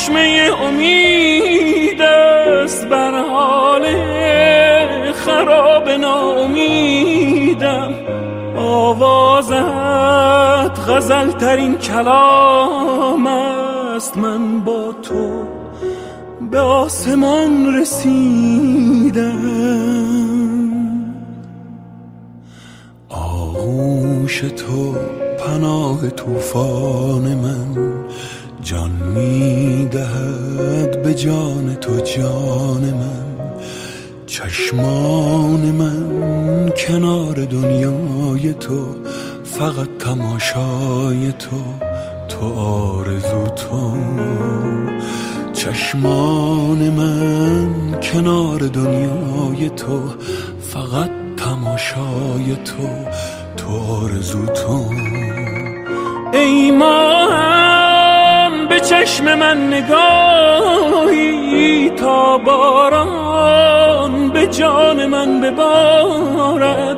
چشمه امید است بر حال خراب ناامیدم. آوازت غزل ترین کلام است. من با تو به آسمان رسیدم. تماشای تو تو آرزو تو. چشمان من کنار دنیای تو فقط تماشای تو تو آرزو تو. ای ماهم به چشم من نگاهی تا باران به جان من ببارد.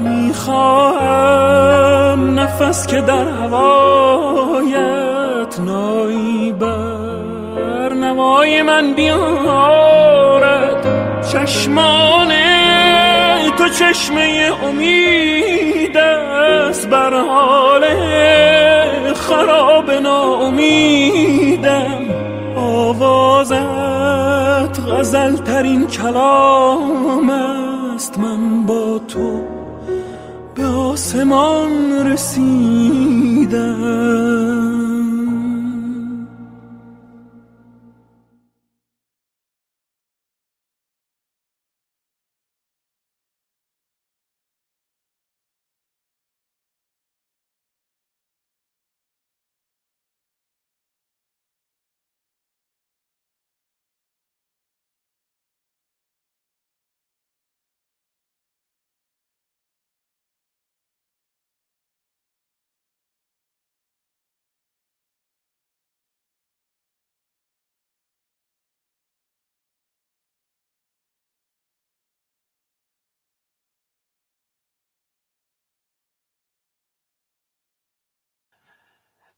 می‌خواهم نفس که در هوایت نایی بر نوای من بیارد چشمان تو چشمه امید است بر حال خراب ناامیدم. آوازت غزل ترین کلام آسمان رسیدم.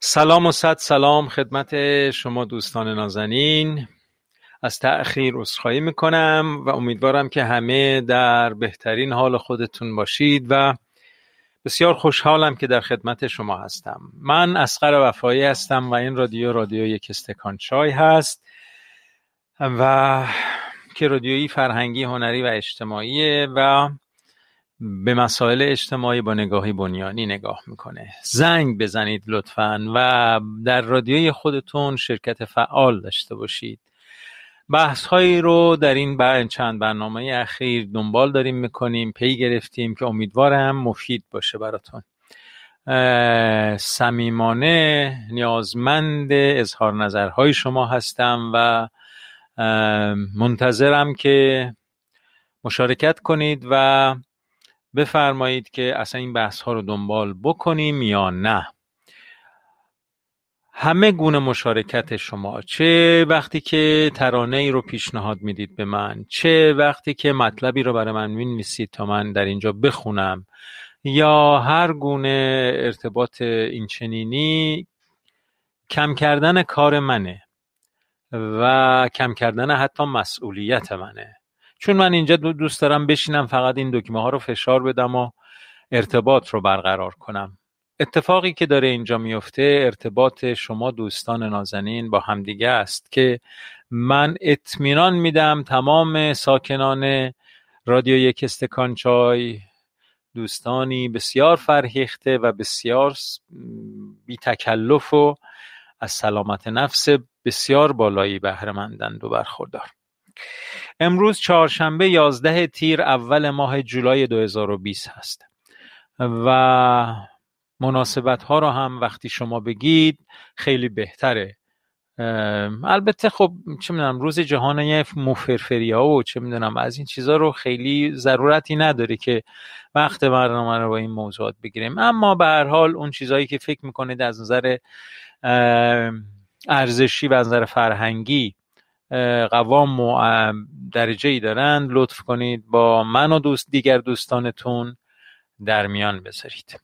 سلام و صد سلام خدمت شما دوستان نازنین. از تأخیر عذرخواهی می‌کنم و امیدوارم که همه در بهترین حال خودتون باشید و بسیار خوشحالم که در خدمت شما هستم. من اسقر وفایی هستم و این رادیو رادیو یک استکان چای هست و که رادیویی فرهنگی هنری و اجتماعی و به مسائل اجتماعی با نگاهی بنیانی نگاه می‌کنه. زنگ بزنید لطفا و در رادیوی خودتون شرکت فعال داشته باشید. بحث هایی رو در این چند برنامه اخیر دنبال داریم می‌کنیم پی گرفتیم که امیدوارم مفید باشه براتون. صمیمانه نیازمند اظهار نظرهای شما هستم و منتظرم که مشارکت کنید و بفرمایید که اصلا این بحث ها رو دنبال بکنیم یا نه. همه گونه مشارکت شما. چه وقتی که ترانه ای رو پیشنهاد می‌دید به من چه وقتی که مطلبی رو برای من می‌نویسید تا من در اینجا بخونم یا هر گونه ارتباط اینچنینی کم کردن کار منه و کم کردن حتی مسئولیت منه. چون من اینجا دوست دارم بشینم فقط این دکمه ها رو فشار بدم و ارتباط رو برقرار کنم. اتفاقی که داره اینجا میفته ارتباط شما دوستان نازنین با همدیگه است که من اطمینان میدم تمام ساکنان رادیو یک استکان چای دوستانی بسیار فرهیخته و بسیار بی تکلف و از سلامت نفس بسیار بالایی بهرهمندند و برخوردار. امروز چهارشنبه یازده تیر اول ماه جولای 2020 هست. و مناسبت ها رو هم وقتی شما بگید خیلی بهتره. البته خب چه می‌دونم روز جهان موفرفری ها و چه می‌دونم از این چیزها رو خیلی ضرورتی نداره که وقت برنامه رو با این موضوعات بگیریم. اما به هر حال اون چیزهایی که فکر می‌کنید از نظر ارزشی و از نظر فرهنگی قوام و درجه ای دارند لطف کنید با من و دوست دیگر دوستانتون در میان بذارید.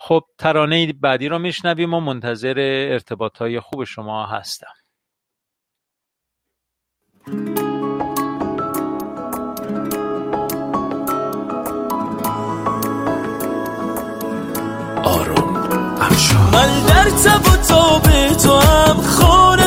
خب ترانه بعدی رو میشنویم و منتظر ارتباط های خوب شما هستم. آروم من در تب و تاب تو هم خانه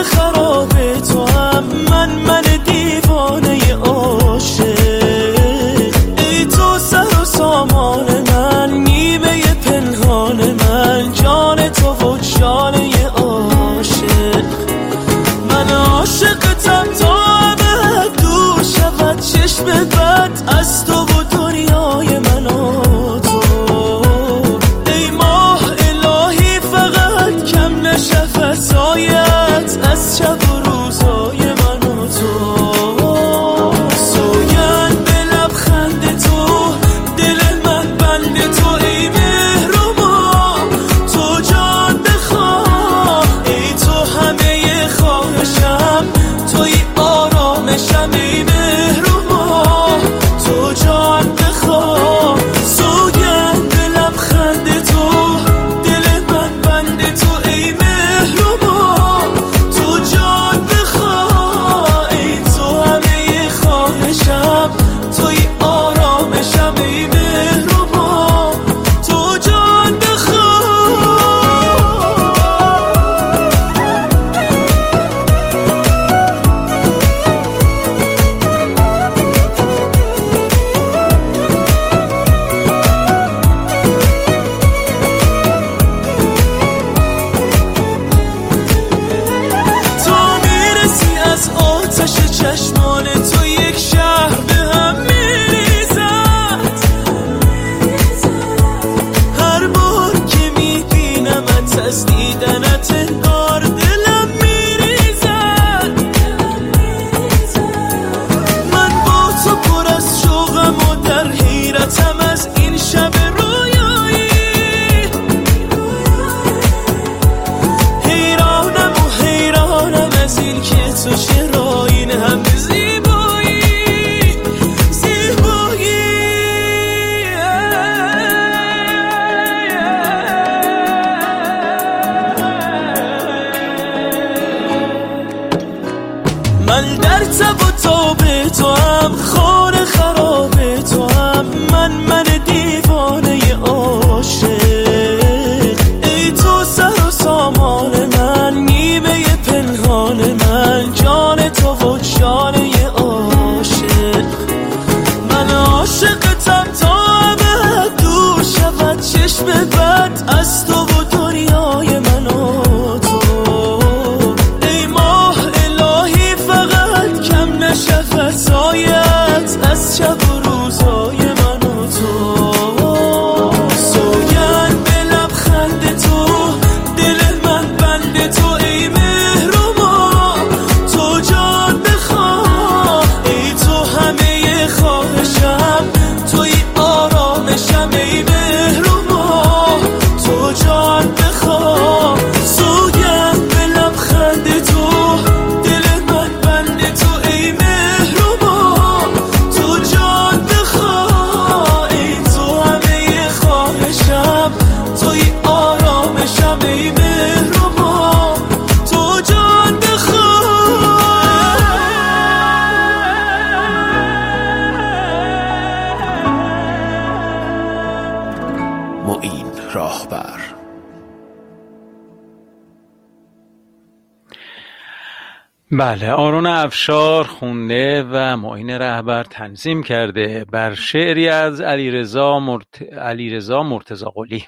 بله آرون افشار خونده و معین رهبر تنظیم کرده بر شعری از علیرضا مرت... علیرضا مرتضی قلی.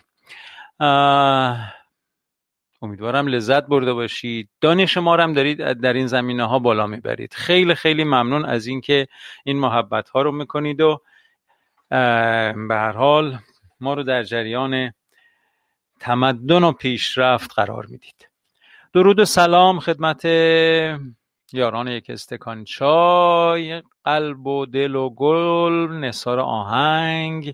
امیدوارم لذت برده باشید. دانش ما هم دارید در این زمینه ها بالا می‌برید. خیلی خیلی ممنون از اینکه این محبت ها رو می‌کنید و به هر حال ما رو در جریان تمدن و پیشرفت قرار می‌دید. درود و سلام خدمت یاران یک استکان چای قلب و دل و گل نثار آهنگ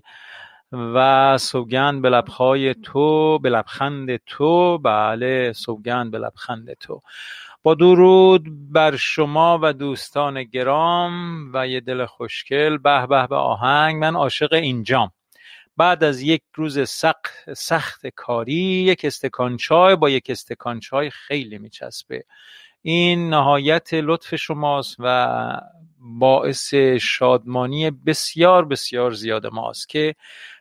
و سوگند به لبخای تو به لبخند تو. بله سوگند به لبخند تو. با درود بر شما و دوستان گرام و یه دل خوشگل. به به به آهنگ. من عاشق اینجام بعد از یک روز سخت, سخت کاری یک استکان چای. با یک استکان چای خیلی میچسبه. این نهایت لطف شماست و باعث شادمانی بسیار بسیار زیاد ماست که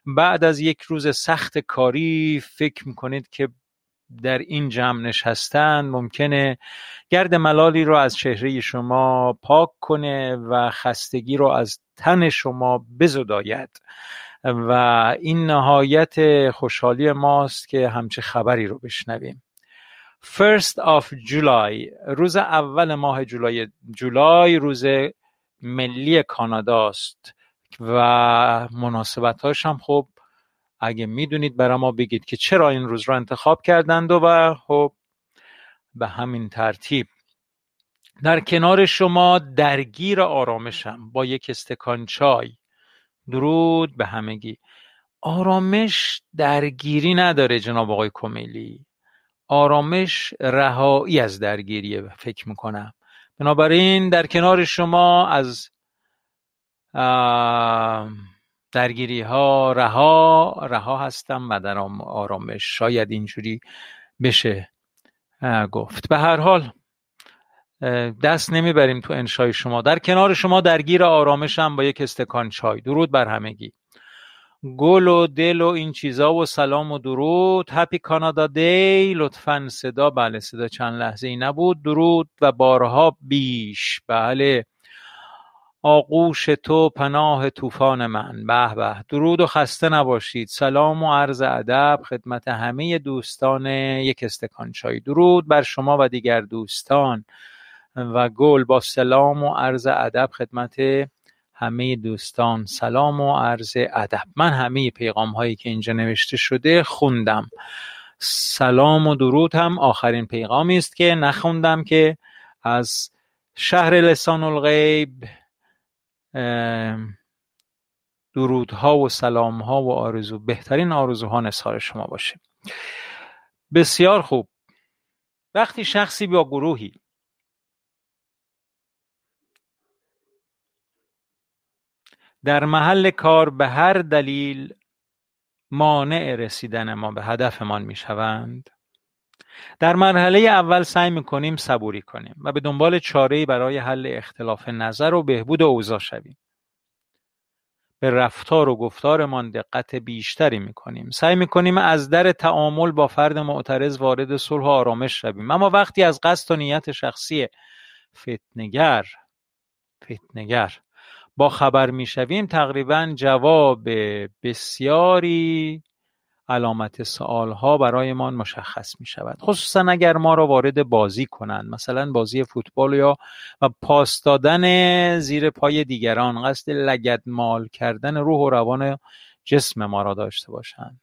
بعد از یک روز سخت کاری فکر می‌کنید که در این جمع نشستن ممکنه گرد ملالی رو از چهره شما پاک کنه و خستگی رو از تن شما بزداید. و این نهایت خوشحالی ماست که همچه خبری رو بشنویم. First of July روز اول ماه جولای جولای روز ملی کاناداست و مناسبتاش هم خب اگه می‌دونید برای ما بگید که چرا این روز رو انتخاب کردند و خب به همین ترتیب. در کنار شما درگیر آرامشم با یک استکان چای. درود به همگی. آرامش درگیری نداره جناب آقای کمیلی. آرامش رهایی از درگیریه فکر می‌کنم. بنابراین در کنار شما از درگیری ها رها رها هستم و در آرامش شاید اینجوری بشه گفت. به هر حال دست نمی‌بریم تو انشای شما. در کنار شما درگیر آرامشم با یک استکان چای. درود بر همگی. گل و دل و این چیزا و سلام و درود. هپی کانادا دی لطفا صدا بله صدا چند لحظه ای نبود. درود و بارها بیش. بله. آغوش تو پناه طوفان من. به به. درود و خسته نباشید. سلام و عرض ادب خدمت همه دوستان یک استکان چای درود بر شما و دیگر دوستان و گل. با سلام و عرض ادب خدمت همه دوستان سلام و عرض ادب. من همه پیغام هایی که اینجا نوشته شده خوندم. سلام و درود هم آخرین پیغامی است که نخوندم که از شهر لسان الغیب درودها و سلامها و آرزو بهترین آرزوها نثار شما باشه. بسیار خوب. وقتی شخصی با گروهی در محل کار به هر دلیل مانع رسیدن ما به هدفمان می‌شوند. در مرحله اول سعی می‌کنیم صبوری کنیم و به دنبال چارهای برای حل اختلاف نظر و بهبود اوضاع شویم. به رفتار و گفتارمان دقت بیشتری می‌کنیم. سعی می‌کنیم از در تعامل با فرد معترض وارد صلح و آرامش شویم. اما وقتی از قصد و نیت شخصی فتنگر فتنگر با خبر می‌شویم تقریبا جواب بسیاری علامت برای برایمان مشخص می شود خصوصا اگر ما را وارد بازی کنند مثلا بازی فوتبال یا و پاس دادن زیر پای دیگران قصد لگد مال کردن روح و روان جسم ما را داشته باشند.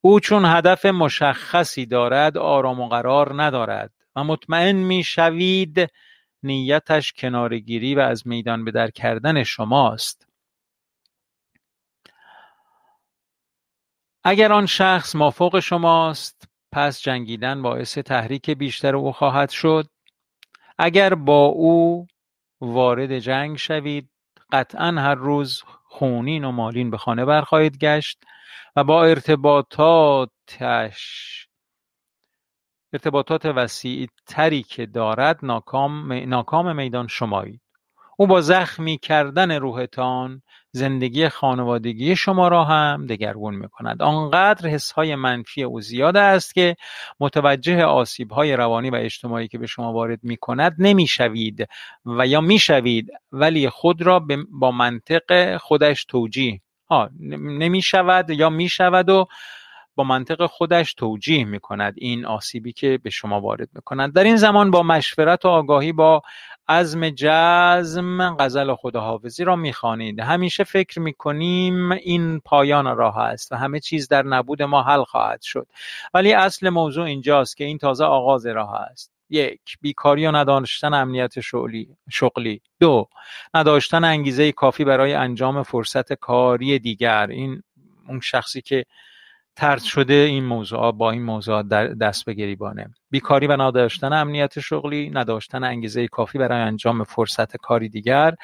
او چون هدف مشخصی دارد آرام و قرار ندارد و مطمئن می شوید نیتش کنارگیری و از میدان به در کردن شماست. اگر آن شخص مافوق شماست پس جنگیدن باعث تحریک بیشتر او خواهد شد. اگر با او وارد جنگ شوید قطعا هر روز خونین و مالین به خانه برخواهید گشت و با ارتباطاتش ارتباطات وسیع تری که دارد ناکام, ناکام میدان شمایید او با زخمی کردن روحتان زندگی خانوادگی شما را هم دگرگون می کند آنقدر حس های منفی او زیاد است که متوجه آسیب های روانی و اجتماعی که به شما وارد می کند نمی شوید و یا می شوید ولی خود را با منطق خودش توجیه نمی شود یا می شود و با منطق خودش توجیه می کند این آسیبی که به شما وارد می کند در این زمان با مشورت و آگاهی با عزم جزم غزل خداحافظی را می‌خوانید. همیشه فکر می‌کنیم این پایان راه است و همه چیز در نبود ما حل خواهد شد. ولی اصل موضوع اینجاست که این تازه آغاز راه است. یک بیکاری و نداشتن امنیت شغلی شغلی. دو نداشتن انگیزه کافی برای انجام فرصت کاری دیگر. این اون شخصی که ترد شده این موضوع با این موضوع دست به گریبانه. بیکاری و نداشتن امنیت شغلی نداشتن انگیزه کافی برای انجام فرصت کاری دیگر.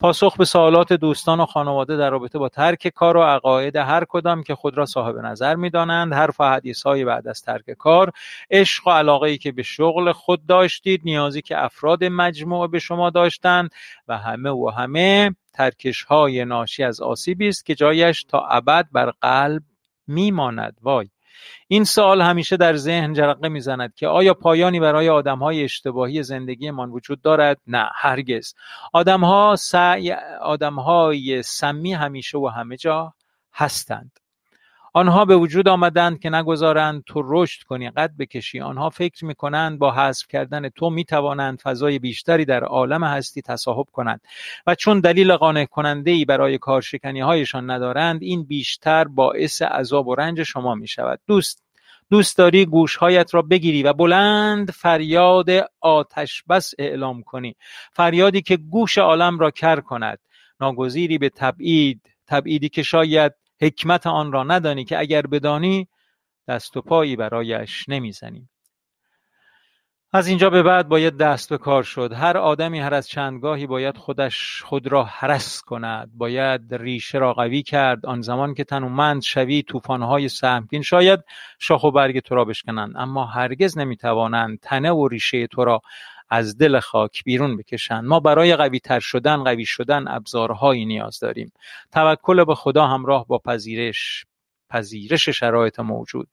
پاسخ به سوالات دوستان و خانواده در رابطه با ترک کار و عقاید هر کدام که خود را صاحب نظر می‌دانند. حرف و حدیث های بعد از ترک کار. عشق و علاقه ای که به شغل خود داشتید نیازی که افراد مجموعه به شما داشتند و همه و همه ترکش های ناشی از آسیبی است که جایش تا ابد بر قلب میماند. وای. این سوال همیشه در ذهن جرقه می‌زند که آیا پایانی برای آدمهای اشتباهی زندگیمان وجود دارد؟ نه هرگز. آدمها سعی آدمهای سمی همیشه و همه جا هستند. آنها به وجود آمدند که نگذارند تو رشد کنی. قد بکشی. آنها فکر می‌کنند با حذف کردن تو می‌توانند فضای بیشتری در عالم هستی تصاحب کنند. و چون دلیل قانع کننده ای برای کارشکنی هایشان ندارند این بیشتر باعث عذاب و رنج شما می شود دوست دوست داری گوشهایت را بگیری و بلند فریاد آتش بس اعلام کنی. فریادی که گوش عالم را کر کند. ناگزیری به تبعید. تبعیدی که شاید حکمت آن را ندانی که اگر بدانی دست و پایی برایش نمی‌زنی. از اینجا به بعد باید دست به کار شد. هر آدمی هر از چندگاهی باید خودش خود را حرس کند. باید ریشه را قوی کرد. آن زمان که تنومند شوی طوفانهای سهمگین شاید شاخ و برگ تو را بشکنند. اما هرگز نمی‌توانند تنه و ریشه تو را از دل خاک بیرون بکشند. ما برای قوی تر شدن قوی شدن ابزارهایی نیاز داریم. توکل به خدا همراه با پذیرش پذیرش شرایط موجود.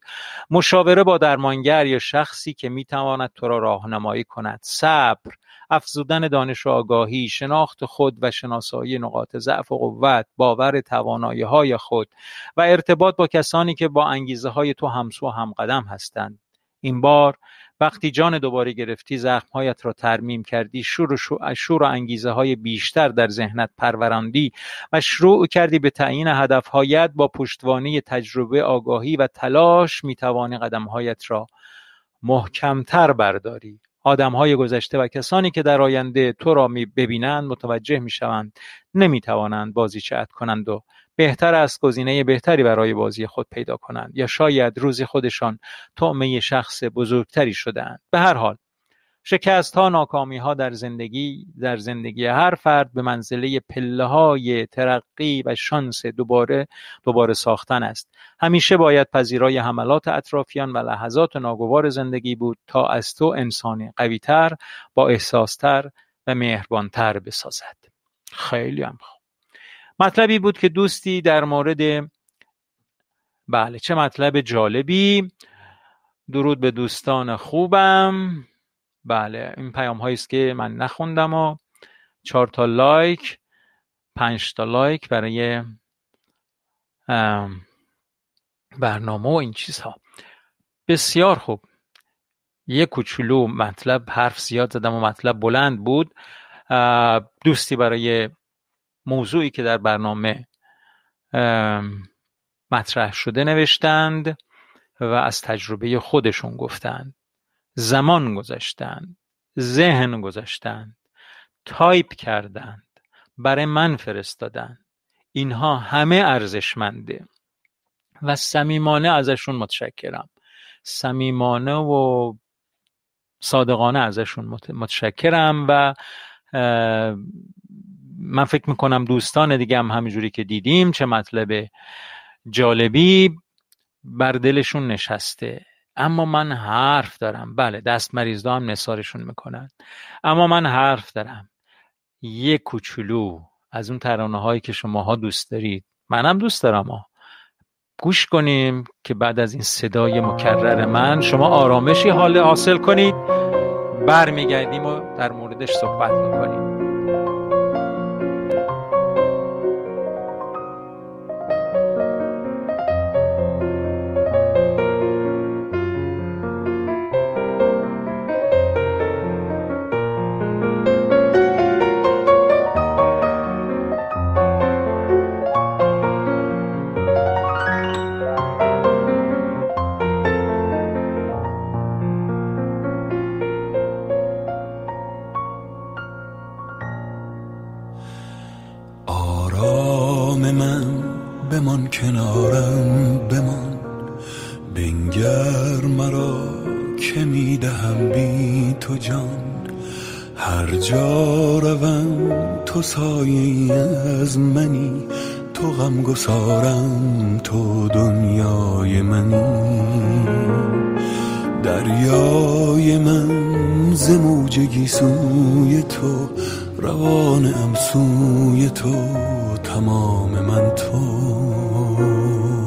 مشاوره با درمانگر یا شخصی که می‌تواند تو را راهنمایی کند. صبر افزودن دانش و آگاهی شناخت خود و شناسایی نقاط ضعف و قوت باور توانایی های خود و ارتباط با کسانی که با انگیزه های تو همسو و همقدم هستند. این بار وقتی جان دوباره گرفتی زخمهایت را ترمیم کردی شور و, شور و انگیزه های بیشتر در ذهنت پروراندی و شروع کردی به تعیین هدفهایت با پشتوانه تجربه آگاهی و تلاش می‌توانی قدمهایت را محکمتر برداری. آدمهای گذشته و کسانی که در آینده تو را می ببینند متوجه می‌شوند نمی‌توانند بازیچه کنند و بهتر است گزینه بهتری برای بازی خود پیدا کنند یا شاید روزی خودشان طعمه شخص بزرگتری شدهاند. به هر حال شکست ها ناکامی ها در زندگی در زندگی هر فرد به منزله پله های ترقی و شانس دوباره دوباره ساختن است. همیشه باید پذیرای حملات اطرافیان و لحظات ناگوار زندگی بود تا از تو انسانی قویتر با احساستر و مهربانتر بسازد. خیلی هم خوب. مطلبی بود که دوستی در مورد بله چه مطلب جالبی. درود به دوستان خوبم. بله این پیام هایی است که من نخوندم و چهار تا لایک پنج تا لایک برای برنامه و این چیزها. بسیار خوب. یه کوچولو مطلب حرف زیاد زدم و مطلب بلند بود. دوستی برای موضوعی که در برنامه مطرح شده نوشتند و از تجربه خودشون گفتند. زمان گذاشتند ذهن گذاشتند تایپ کردند برای من فرستادند. اینها همه ارزشمنده و صمیمانه ازشون متشکرم. صمیمانه و صادقانه ازشون متشکرم و من فکر می‌کنم دوستان دیگه هم همینجوری که دیدیم چه مطلب جالبی بر دلشون نشسته. اما من حرف دارم. بله دست مریض هم نصارشون می‌کنن. اما من حرف دارم. یه کوچولو از اون ترانه هایی که شماها دوست دارید. منم دوست دارم ها گوش کنیم که بعد از این صدای مکرر من شما آرامشی حال حاصل کنید برمیگردیم و در موردش صحبت می‌کنیم. گسارم تو دنیای منی دریای من زموج سوی تو روان سوی تو تمام من تو.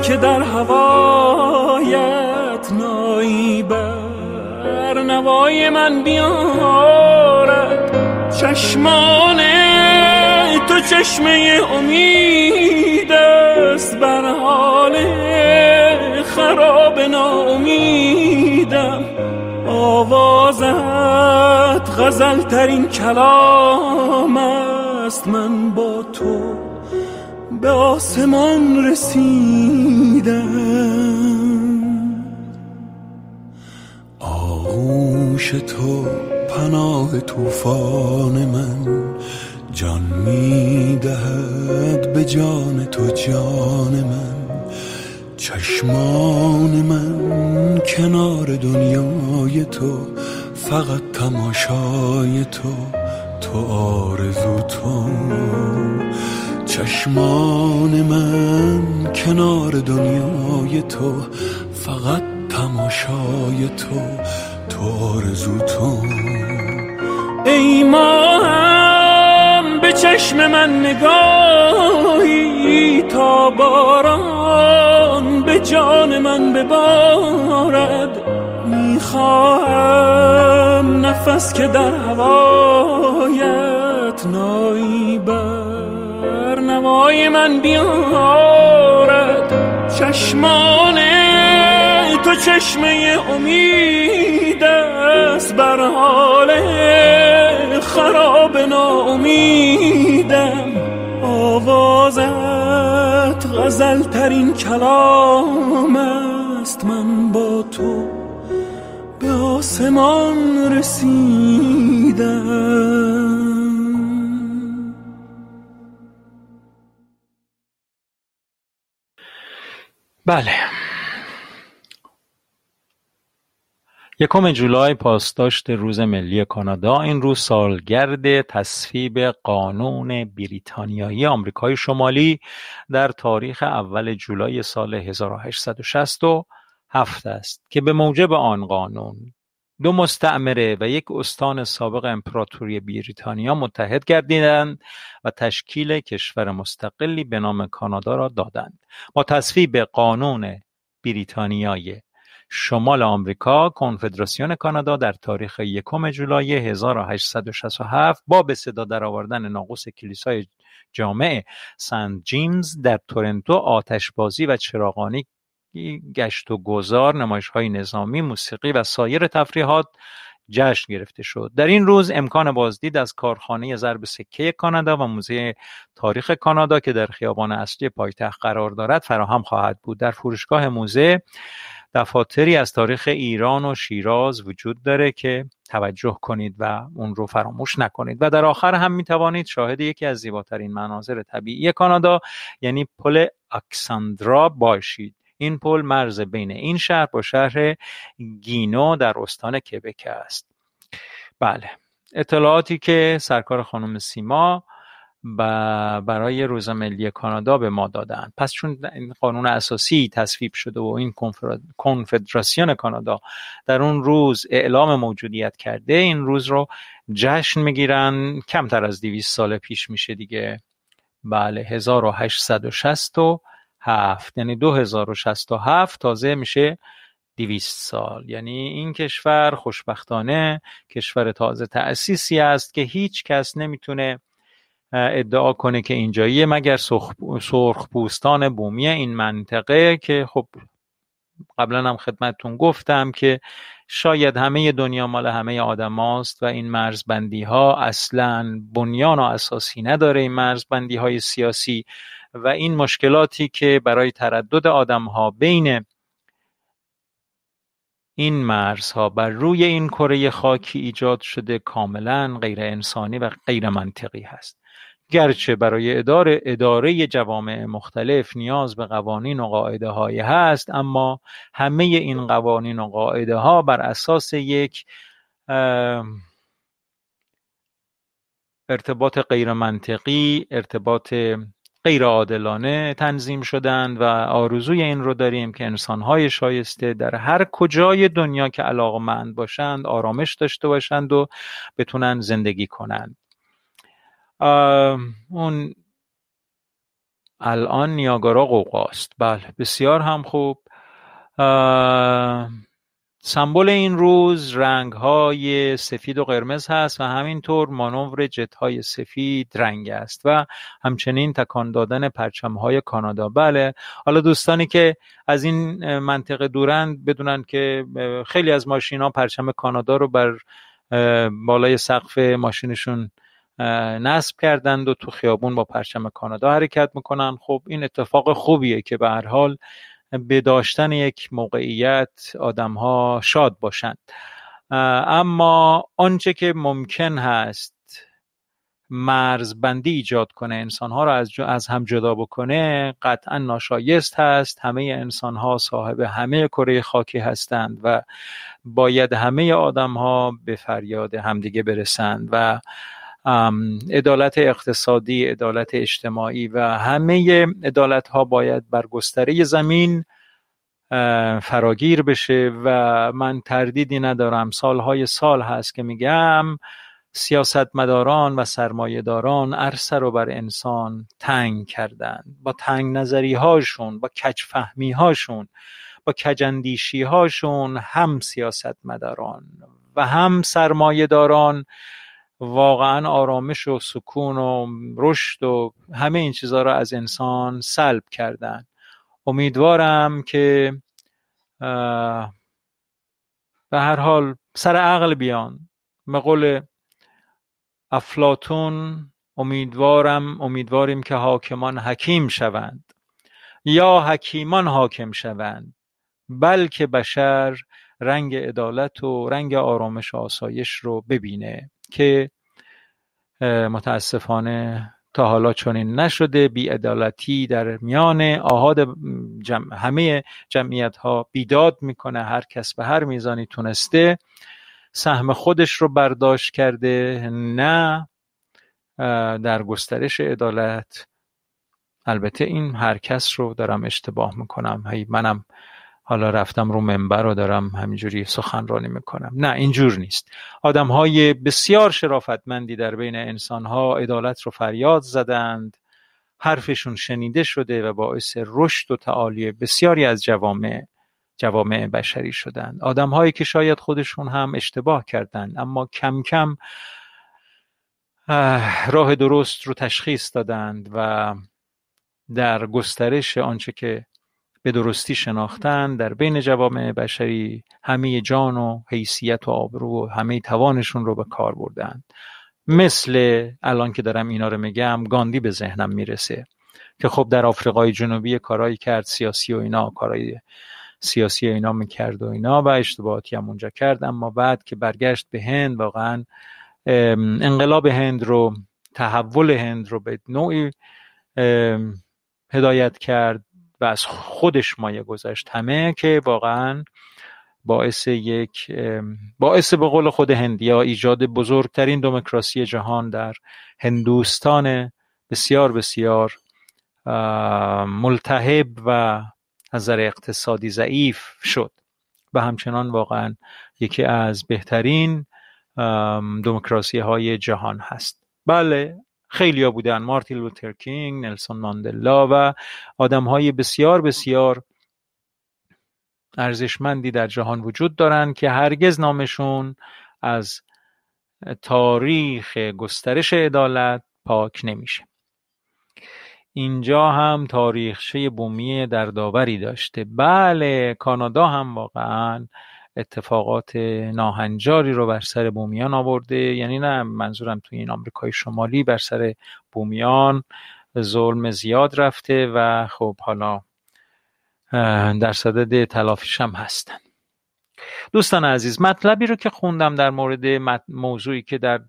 که در هوایت نایی بر نوای من بیارد. چشمان تو چشمه امید است بر حال خراب ناامیدم. آوازت غزل ترین کلام است من با تو به آسمان رسیدم. آغوش تو پناه طوفان من جان می‌دهد به جان تو جان من. چشمان من کنار دنیای تو فقط تماشای تو تو آرزو تو. چشمان تو فقط تماشای تو تو آرزو تو. ای ماهم به چشم من نگاهی تا باران به جان من ببارد. می‌خواهم نفس که در هوایت نایی بر نوای من بیارد چشمان تو چشمه امید است بر حال خراب ناامیدم. آوازت غزل ترین کلام است من با تو به آسمان رسیدم. یکم جولای پاسداشت روز ملی کانادا این روز سالگرد تصویب قانون بریتانیایی آمریکای شمالی در تاریخ اول جولای سال 1867 است که به موجب آن قانون دو مستعمره و یک استان سابق امپراتوری بریتانیا متحد گردیدند و تشکیل کشور مستقلی به نام کانادا را دادند. با تصویب قانون بریتانیای شمال آمریکا کنفدراسیون کانادا در تاریخ یکم جولای 1867 با به صدا درآوردن ناقوس کلیسای جامع سنت جیمز در تورنتو آتشبازی و چراغانی گشت و گذار های نظامی موسیقی و سایر تفریحات جشن گرفته شد. در این روز امکان بازدید از کارخانه ضرب سکه کانادا و موزه تاریخ کانادا که در خیابان اصلی پایتخت قرار دارد فراهم خواهد بود. در فروشگاه موزه دفاتری از تاریخ ایران و شیراز وجود داره که توجه کنید و اون رو فراموش نکنید. و در آخر هم می توانید شاهد یکی از زیباترین مناظر طبیعی کانادا یعنی پل اکساندرا باشید. این پل مرز بین این شهر با شهر گینو در استان کبک است. بله. اطلاعاتی که سرکار خانم سیما برای روز ملی کانادا به ما دادن. پس چون این قانون اساسی تصویب شده و این کنفدراسیون کانادا در اون روز اعلام موجودیت کرده این روز رو جشن می‌گیرن. کمتر از 200 سال پیش میشه دیگه. بله 1867 یعنی 2067 تازه میشه 200 سال. یعنی این کشور خوشبختانه کشور تازه تأسیسی است که هیچ کس نمی‌تونه ادعا کنه که اینجاییه مگر سرخ پوستان بومی این منطقه که خب قبلا هم خدمتتون گفتم که شاید همه دنیا مال همه آدم هاست و این مرزبندی ها اصلا بنیان و اساسی نداره این مرزبندی های سیاسی و این مشکلاتی که برای تردد آدم ها بین این مرزها بر روی این کره خاکی ایجاد شده کاملا غیر انسانی و غیر منطقی هست. گرچه برای اداره اداره جوامع مختلف نیاز به قوانین و قاعده های هست اما همه این قوانین و قاعده ها بر اساس یک ارتباط غیر منطقی ارتباط غیر عادلانه تنظیم شدند و آرزوی این رو داریم که انسانهای شایسته در هر کجای دنیا که علاقمند باشند آرامش داشته باشند و بتونن زندگی کنند. اون الان نیاگارا قوقاست. بله بسیار هم خوب. سمبل این روز رنگ های سفید و قرمز هست و همینطور مانور جت های سفید رنگ است و همچنین تکان دادن پرچم های کانادا. بله حالا دوستانی که از این منطقه دورند بدونن که خیلی از ماشین ها پرچم کانادا رو بر بالای سقف ماشینشون نصب کردند و تو خیابون با پرچم کانادا حرکت می‌کنن. خب این اتفاق خوبیه که به هر حال به داشتن یک موقعیت آدم ها شاد باشند. اما آنچه که ممکن هست مرزبندی ایجاد کنه انسان ها را از, از هم جدا بکنه قطعا ناشایست هست. همه انسان ها صاحب همه کره خاکی هستند و باید همه آدم ها به فریاد همدیگه برسند و عدالت اقتصادی عدالت اجتماعی و همه عدالت ها باید بر گستره زمین فراگیر بشه و من تردیدی ندارم. سالهای سال هست که میگم سیاستمداران و سرمایهداران عرصه رو بر انسان تنگ کردن. با تنگ نظری هاشون با کج فهمی هاشون با کجندیشی هاشون هم سیاستمداران و هم سرمایهداران واقعا آرامش و سکون و رشد و همه این چیزها رو از انسان سلب کردن. امیدوارم که به هر حال سر عقل بیان. مقول افلاتون امیدوارم امیدواریم که حاکمان حکیم شوند. یا حکیمان حاکم شوند. بلکه بشر رنگ عدالت و رنگ آرامش و آسایش رو ببینه. که متاسفانه تا حالا چنین نشده. بیعدالتی در میان آهاد همه جمعیت ها بیداد می‌کنه. هر کس به هر میزانی تونسته سهم خودش رو برداشت کرده نه در گسترش عدالت. البته این هر کس رو دارم اشتباه می‌کنم. هی منم حالا رفتم رو منبر و دارم همینجوری سخنرانی می‌کنم. نه اینجور نیست. آدم های بسیار شرافتمندی در بین انسان ها عدالت رو فریاد زدند. حرفشون شنیده شده و باعث رشد و تعالی بسیاری از جوامع جوامع بشری شدند. آدم هایی که شاید خودشون هم اشتباه کردند اما کم کم راه درست رو تشخیص دادند و در گسترش آنچه که به درستی شناختن در بین جوامع بشری همه جان و حیثیت و آبرو و همه توانشون رو به کار بردن. مثل الان که دارم اینا رو میگم گاندی به ذهنم می‌رسه که خب در آفریقای جنوبی کارایی کرد سیاسی و اینا کارای سیاسی و اینا می‌کرد و اینا و اشتباهاتی هم اونجا کرد. اما بعد که برگشت به هند واقعا انقلاب هند رو تحول هند رو به نوعی هدایت کرد. و از خودش مایه گذاشت. همه که واقعا باعث یک باعث به قول خود هندیا ایجاد بزرگترین دموکراسی جهان در هندوستان بسیار بسیار ملتهب و نظر اقتصادی ضعیف شد. و همچنان واقعا یکی از بهترین دموکراسی های جهان هست. بله خیلی ها بودن. مارتین لوتر کینگ نلسون ماندلا و آدم های بسیار بسیار ارزشمندی در جهان وجود دارند که هرگز نامشون از تاریخ گسترش عدالت پاک نمیشه. اینجا هم تاریخچه بومی دردآوری داشته. بله کانادا هم واقعا اتفاقات ناهنجاری رو بر سر بومیان آورده. یعنی نه منظورم توی این آمریکای شمالی بر سر بومیان ظلم زیاد رفته و خب حالا در صدد تلافیش هم هستن. دوستان عزیز مطلبی رو که خوندم در مورد موضوعی که در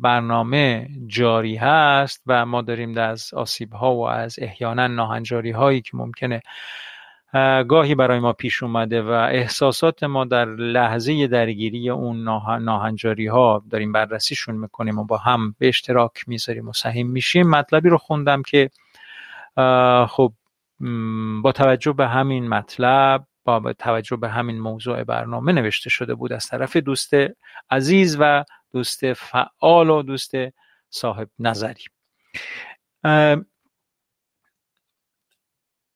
برنامه جاری هست و ما داریم از آسیب ها و از احیانا ناهنجاری هایی که ممکنه گاهی برای ما پیش اومده و احساسات ما در لحظه درگیری اون ناهنجاری ها داریم بررسیشون می‌کنیم و با هم به اشتراک می‌ذاریم و سهیم میشیم. مطلبی رو خوندم که خب با توجه به همین مطلب با توجه به همین موضوع برنامه نوشته شده بود از طرف دوست عزیز و دوست فعال و دوست صاحب نظری.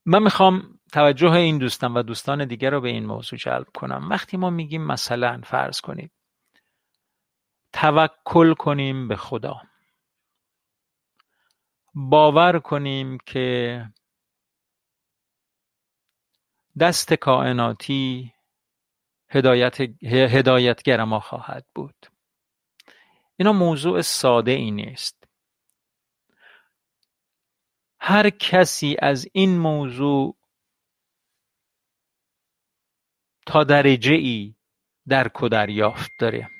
من می‌خوام توجه این دوستان و دوستان دیگر رو به این موضوع جلب کنم. وقتی ما میگیم مثلا فرض کنید توکل کنیم به خدا. باور کنیم که دست کائناتی هدایت هدایتگر ما خواهد بود. اینا موضوع ساده ای نیست. هر کسی از این موضوع تا درجه ای درک و دریافت داره.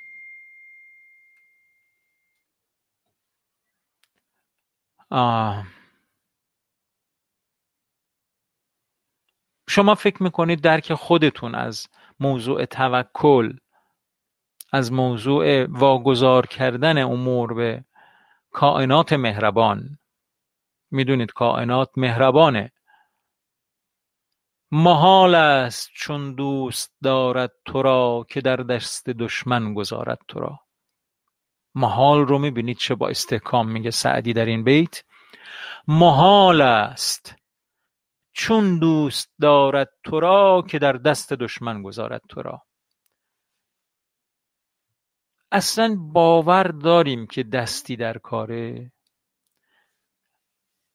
شما فکر می‌کنید درک خودتون از موضوع توکل از موضوع واگذار کردن امور به کائنات مهربان می‌دونید کائنات مهربانه محال است چون دوست دارد تو را که در دست دشمن گذارد تو را. محال رو می‌بینید چه با استحکام میگه سعدی در این بیت؟ محال است چون دوست دارد تو را که در دست دشمن گذارد تو را. اصلا باور داریم که دستی در کاره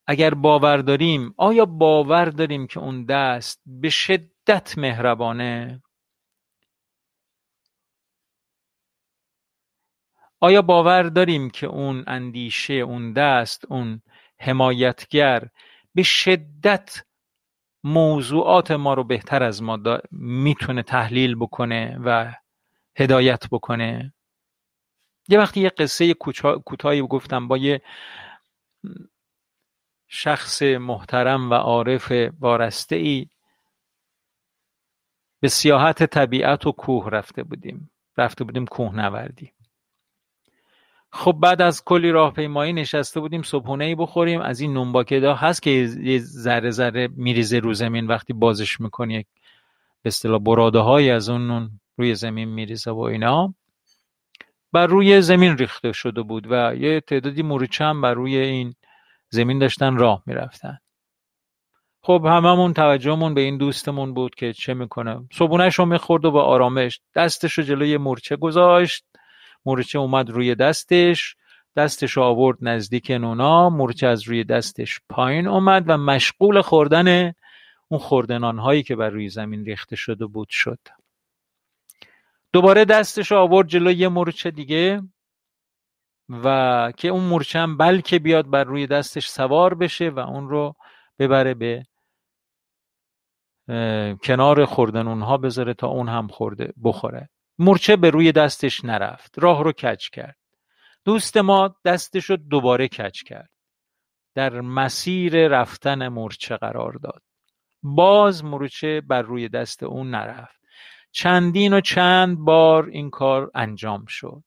اگر باور داریم آیا باور داریم که اون دست به شدت مهربانه؟ آیا باور داریم که اون اندیشه اون دست اون حمایتگر به شدت موضوعات ما رو بهتر از ما می‌تونه تحلیل بکنه و هدایت بکنه؟ یه وقتی یه قصه کوتاهی گفتم با یه شخص محترم و عارف وارسته ای به سیاحت طبیعت و کوه رفته بودیم. رفته بودیم کوه نوردی. خب بعد از کلی راهپیمایی نشسته بودیم صبحونه ای بخوریم. از این نونباکدا هست که یه ذره ذره میریزه رو زمین. وقتی بازش می‌کنی به اصطلاح براده های از اون نون روی زمین میریزه و اینا. بر روی زمین ریخته شده بود و یه تعدادی موریچه هم بر روی این زمین داشتن راه می‌رفتن. خب هممون توجهمون به این دوستمون بود که چه می‌کنه. صبونش رو می‌خورد و با آرامش دستش رو جلوی مورچه گذاشت. مورچه اومد روی دستش. دستش آورد نزدیک نونا. مورچه از روی دستش پایین اومد و مشغول خوردن اون خوردنان هایی که بر روی زمین ریخته شده بود شد. دوباره دستش آورد جلو یه مورچه دیگه. و که اون مورچه هم بلکه بیاد بر روی دستش سوار بشه و اون رو ببره به کنار خوردن اونها بذاره تا اون هم خورده بخوره. مورچه به روی دستش نرفت. راه رو کج کرد. دوست ما دستش رو دوباره کج کرد. در مسیر رفتن مورچه قرار داد. باز مورچه بر روی دست اون نرفت. چندین و چند بار این کار انجام شد.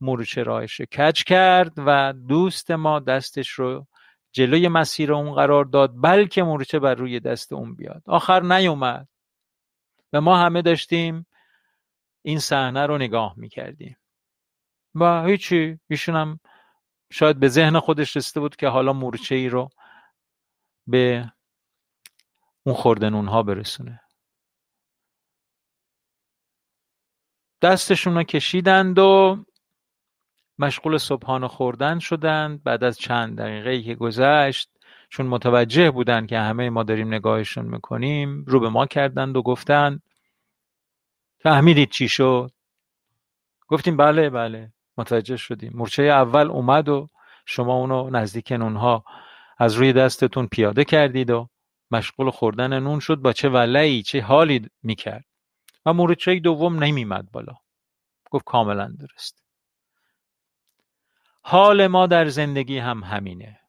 مورچه راهش رو کج کرد و دوست ما دستش رو جلوی مسیر اون قرار داد بلکه مورچه بر روی دست اون بیاد. آخر نیومد. و ما همه داشتیم این صحنه رو نگاه می‌کردیم. و هیچی ایشون هم شاید به ذهن خودش رسیده بود که حالا مورچه ای رو به اون خوردنون ها برسونه. دستشون رو کشیدند و مشغول صبحانه خوردن شدند بعد از چند دقیقه که گذشت چون متوجه بودند که همه ما داریم نگاهشون می‌کنیم رو به ما کردند و گفتند فهمیدید چی شد؟ گفتیم بله بله متوجه شدیم. مورچه اول اومد و شما اونو نزدیک نونها از روی دستتون پیاده کردید و مشغول خوردن نون شد با چه ولعی چه حالی می‌کرد. و مورچه دوم نمیمد بالا. گفت کاملا درست. حال ما در زندگی هم همینه.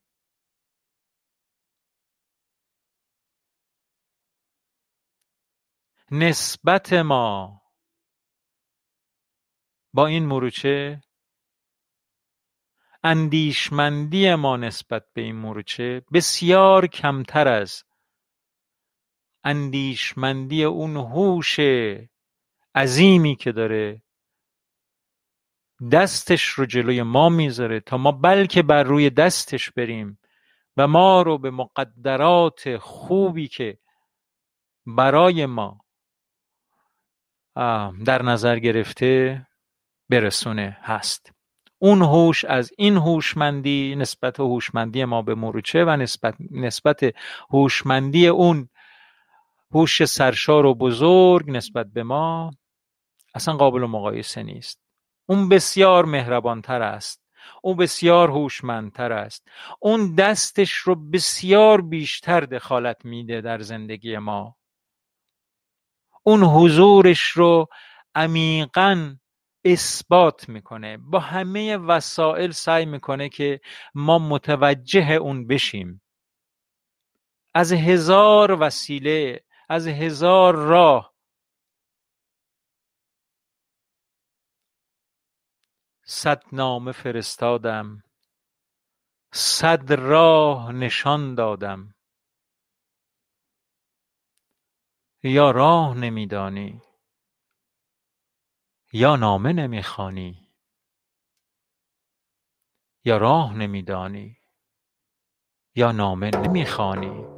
نسبت ما با این مروچه اندیشمندی ما نسبت به این مورچه بسیار کمتر از اندیشمندی اون هوش عظیمی که داره دستش رو جلوی ما می‌ذاره تا ما بلکه بر روی دستش بریم و ما رو به مقدرات خوبی که برای ما در نظر گرفته برسونه هست. اون هوش از این هوشمندی نسبت هوشمندی ما به مروچه و نسبت نسبت هوشمندی اون هوش سرشار و بزرگ نسبت به ما اصلا قابل مقایسه نیست. اون بسیار مهربانتر است. اون بسیار هوشمندتر است. اون دستش رو بسیار بیشتر دخالت میده در زندگی ما. اون حضورش رو عمیقا اثبات می‌کنه. با همه وسایل سعی می‌کنه که ما متوجه اون بشیم. از هزار وسیله از هزار راه صد نامه فرستادم. صد راه نشان دادم. یا راه نمیدانی؟ یا نامه نمی‌خوانی؟ یا راه نمیدانی؟ یا نامه نمی‌خوانی؟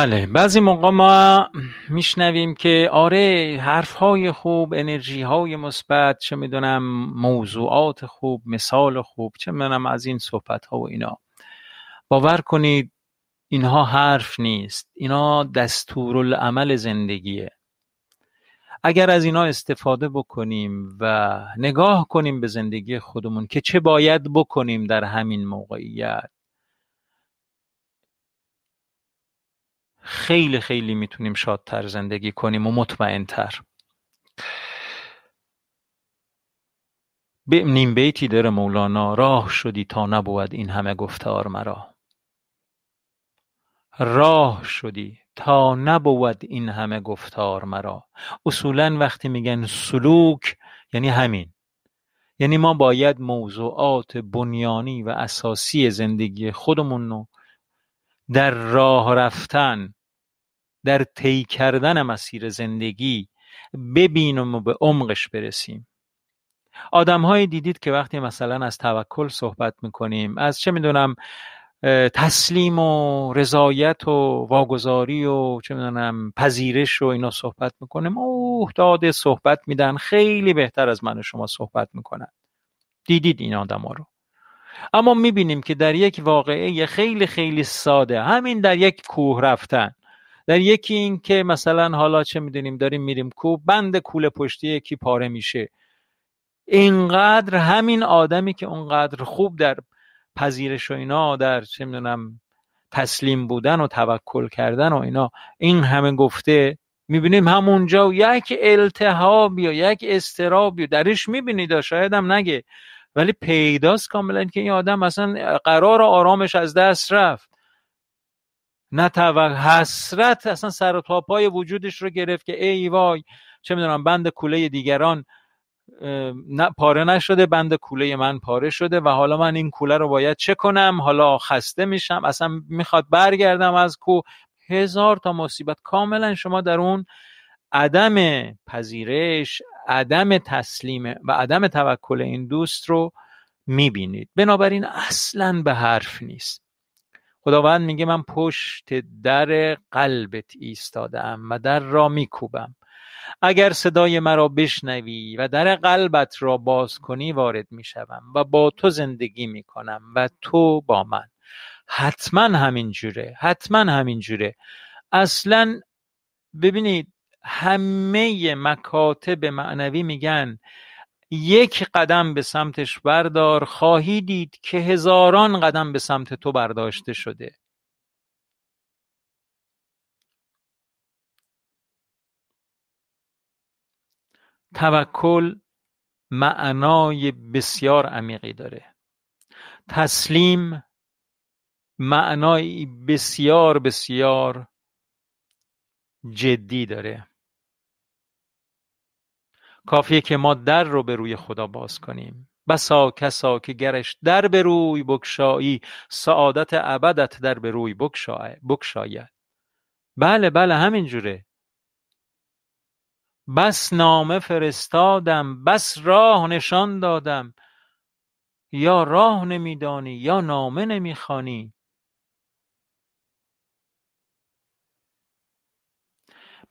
بله. بعضی موقع ما میشنویم که آره حرف های خوب انرژی های مثبت چه می‌دونم موضوعات خوب مثال خوب چه می‌دونم از این صحبت ها و اینا. باور کنید اینها حرف نیست. اینا دستورالعمل زندگیه. اگر از اینا استفاده بکنیم و نگاه کنیم به زندگی خودمون که چه باید بکنیم در همین موقعیت خیلی خیلی می‌تونیم شادتر زندگی کنیم و مطمئنتر. نیم بیتی داره مولانا راه شدی تا نبود این همه گفتار مرا. راه شدی تا نبود این همه گفتار مرا. اصولا وقتی میگن سلوک یعنی همین. یعنی ما باید موضوعات بنیانی و اساسی زندگی خودمون رو در راه رفتن در طی کردن مسیر زندگی ببینیم و به عمقش برسیم. آدمهایی دیدید که وقتی مثلا از توکل صحبت می‌کنیم از چه می‌دونم تسلیم و رضایت و واگذاری و چه می‌دونم پذیرش و اینا صحبت می‌کنیم اوه داده صحبت میدن خیلی بهتر از من و شما صحبت می‌کنن. دیدید این آدم ها رو. اما می‌بینیم که در یک واقعه خیلی خیلی ساده. همین در یک کوه رفتن. در یکی این که مثلا حالا چه می‌دونیم داریم میریم کوه بند کوله پشتی یکی پاره میشه. اینقدر همین آدمی که اونقدر خوب در پذیرش و اینا در چه می‌دونم تسلیم بودن و توکل کردن و اینا این همه گفته می‌بینیم همونجا یک التهاب یا یک استراب درش می‌بینید شاید هم نگه. ولی پیداست کاملا که این آدم اصلا قرار آرامش از دست رفت. نه حسرت اصلا سر پای وجودش رو گرفت که ای وای چه می‌دونم بند کوله دیگران پاره نشده بند کوله من پاره شده و حالا من این کوله رو باید چه کنم؟ حالا خسته میشم اصلا می‌خواد برگردم از کو؟ هزار تا مصیبت. کاملا شما در اون عدم پذیرش عدم تسلیم و عدم توکل این دوست رو می‌بینید. بنابراین اصلا به حرف نیست. خداوند میگه من پشت در قلبت ایستادم و در را میکوبم. اگر صدای مرا بشنوی و در قلبت را باز کنی وارد می‌شوم و با تو زندگی می‌کنم و تو با من. حتما همین جوره حتما همین جوره. اصلا ببینید همه مکاتب معنوی میگن یک قدم به سمتش بردار خواهی دید که هزاران قدم به سمت تو برداشته شده. توکل معنای بسیار عمیقی داره. تسلیم معنای بسیار بسیار جدی داره. کافیه که ما در رو به روی خدا باز کنیم. بسا کسا که گرش در به روی بکشایی سعادت ابدت در به روی بکشاید. بله بله همین جوره بس نامه فرستادم بس راه نشان دادم. یا راه نمیدانی یا نامه نمی‌خوانی.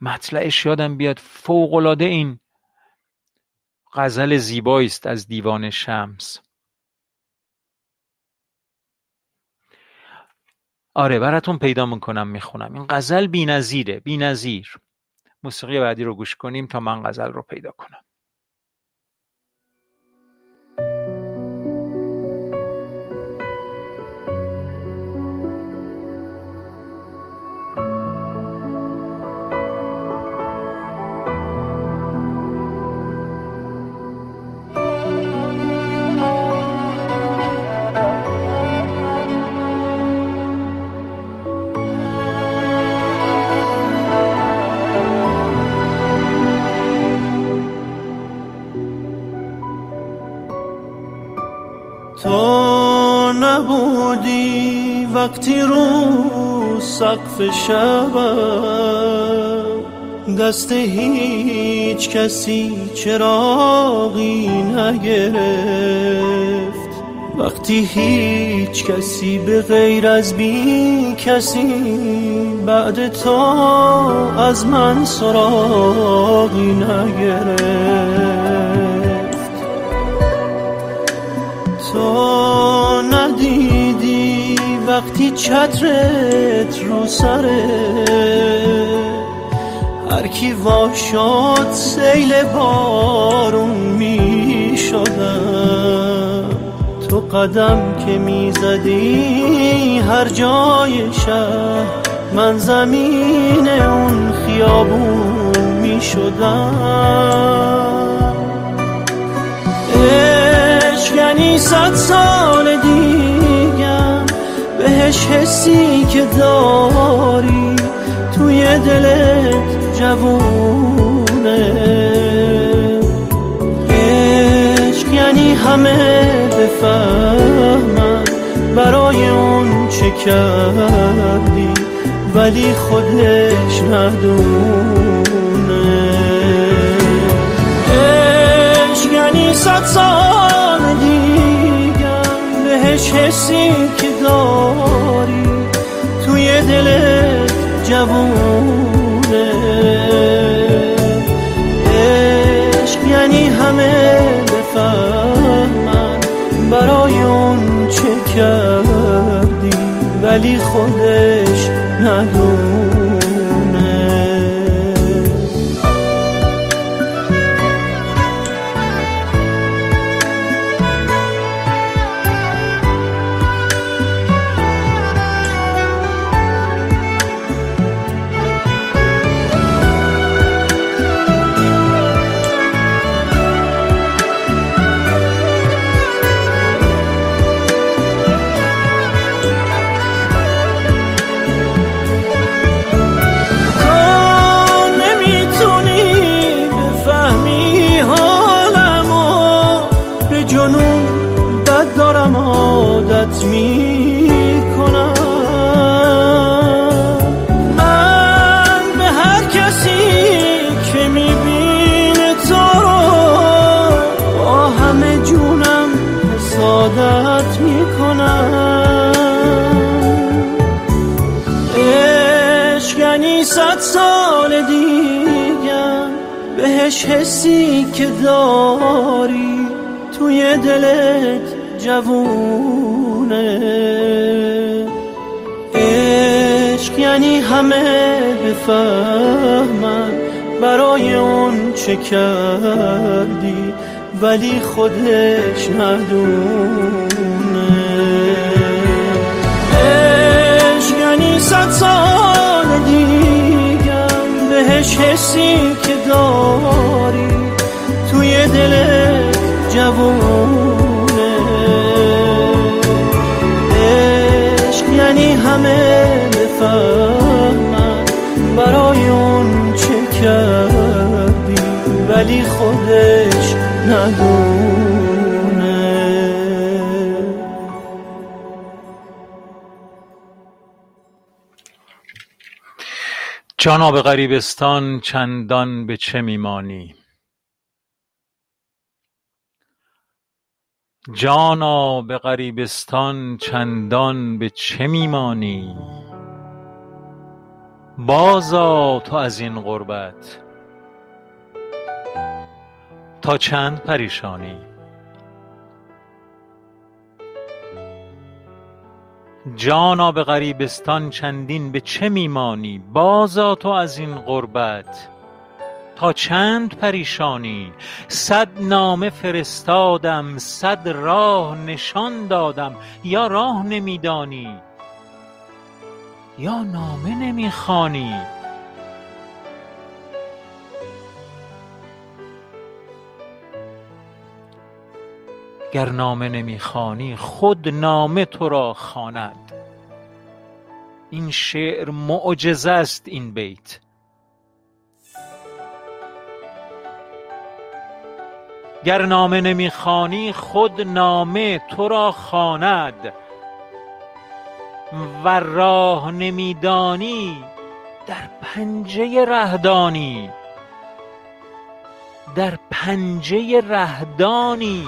مطلعش یادم بیاد فوقالعاده این غزل زیبایی است از دیوان شمس. آره براتون پیدا می‌کنم می‌خونم. این غزل بی بینظیر. موسیقی بعدی رو گوش کنیم تا من غزل رو پیدا کنم. وقتی رو سقف شبم دست هیچ کسی چراغی نگرفت. وقتی هیچ کسی به غیر از بی کسی بعد تو از من سراغی نگرفت. تو ندیدی وقتی چترت رو سره هر کی واشاد سیل بارون می شدم. تو قدم که می‌زدی هر جای شهر من زمین اون خیابون می شدم. عشق یعنی صد سال دیگم بهش حسی که داری توی دلت جوونه. عشق یعنی همه بفهمن برای اون چه کردی ولی خودش ندونه. عشق یعنی صد سال حسی که داری توی دلت جوونه. عشق یعنی همه بفهمن برای اون چه کردی ولی خودش ندونه. جوونه. عشق یعنی همه بفهمن برای اون چه کردی ولی خودش ندونه. عشق یعنی صد سال دیگم بهش حسی که داری توی دلت جوونه همه بفهمن برای اون چه کردی ولی خودش ندونه. جانا به غریبستان چندان به چه میمانی؟ جانا به غریبستان چندان به چه میمانی؟ بازآ تو از این غربت. تا چند پریشانی؟ جانا به غریبستان چندین به چه میمانی؟ بازآ تو از این غربت. تا چند پریشانی؟ صد نامه فرستادم صد راه نشان دادم یا راه نمیدانی؟ یا نامه نمی‌خوانی؟ گر نامه نمی‌خوانی خود نامه تو را خواند. این شعر معجزه است این بیت. گر نامه نمی‌خوانی خود نامه تو را خواند. ور راه نمیدانی در پنجه رهدانی. در پنجه رهدانی.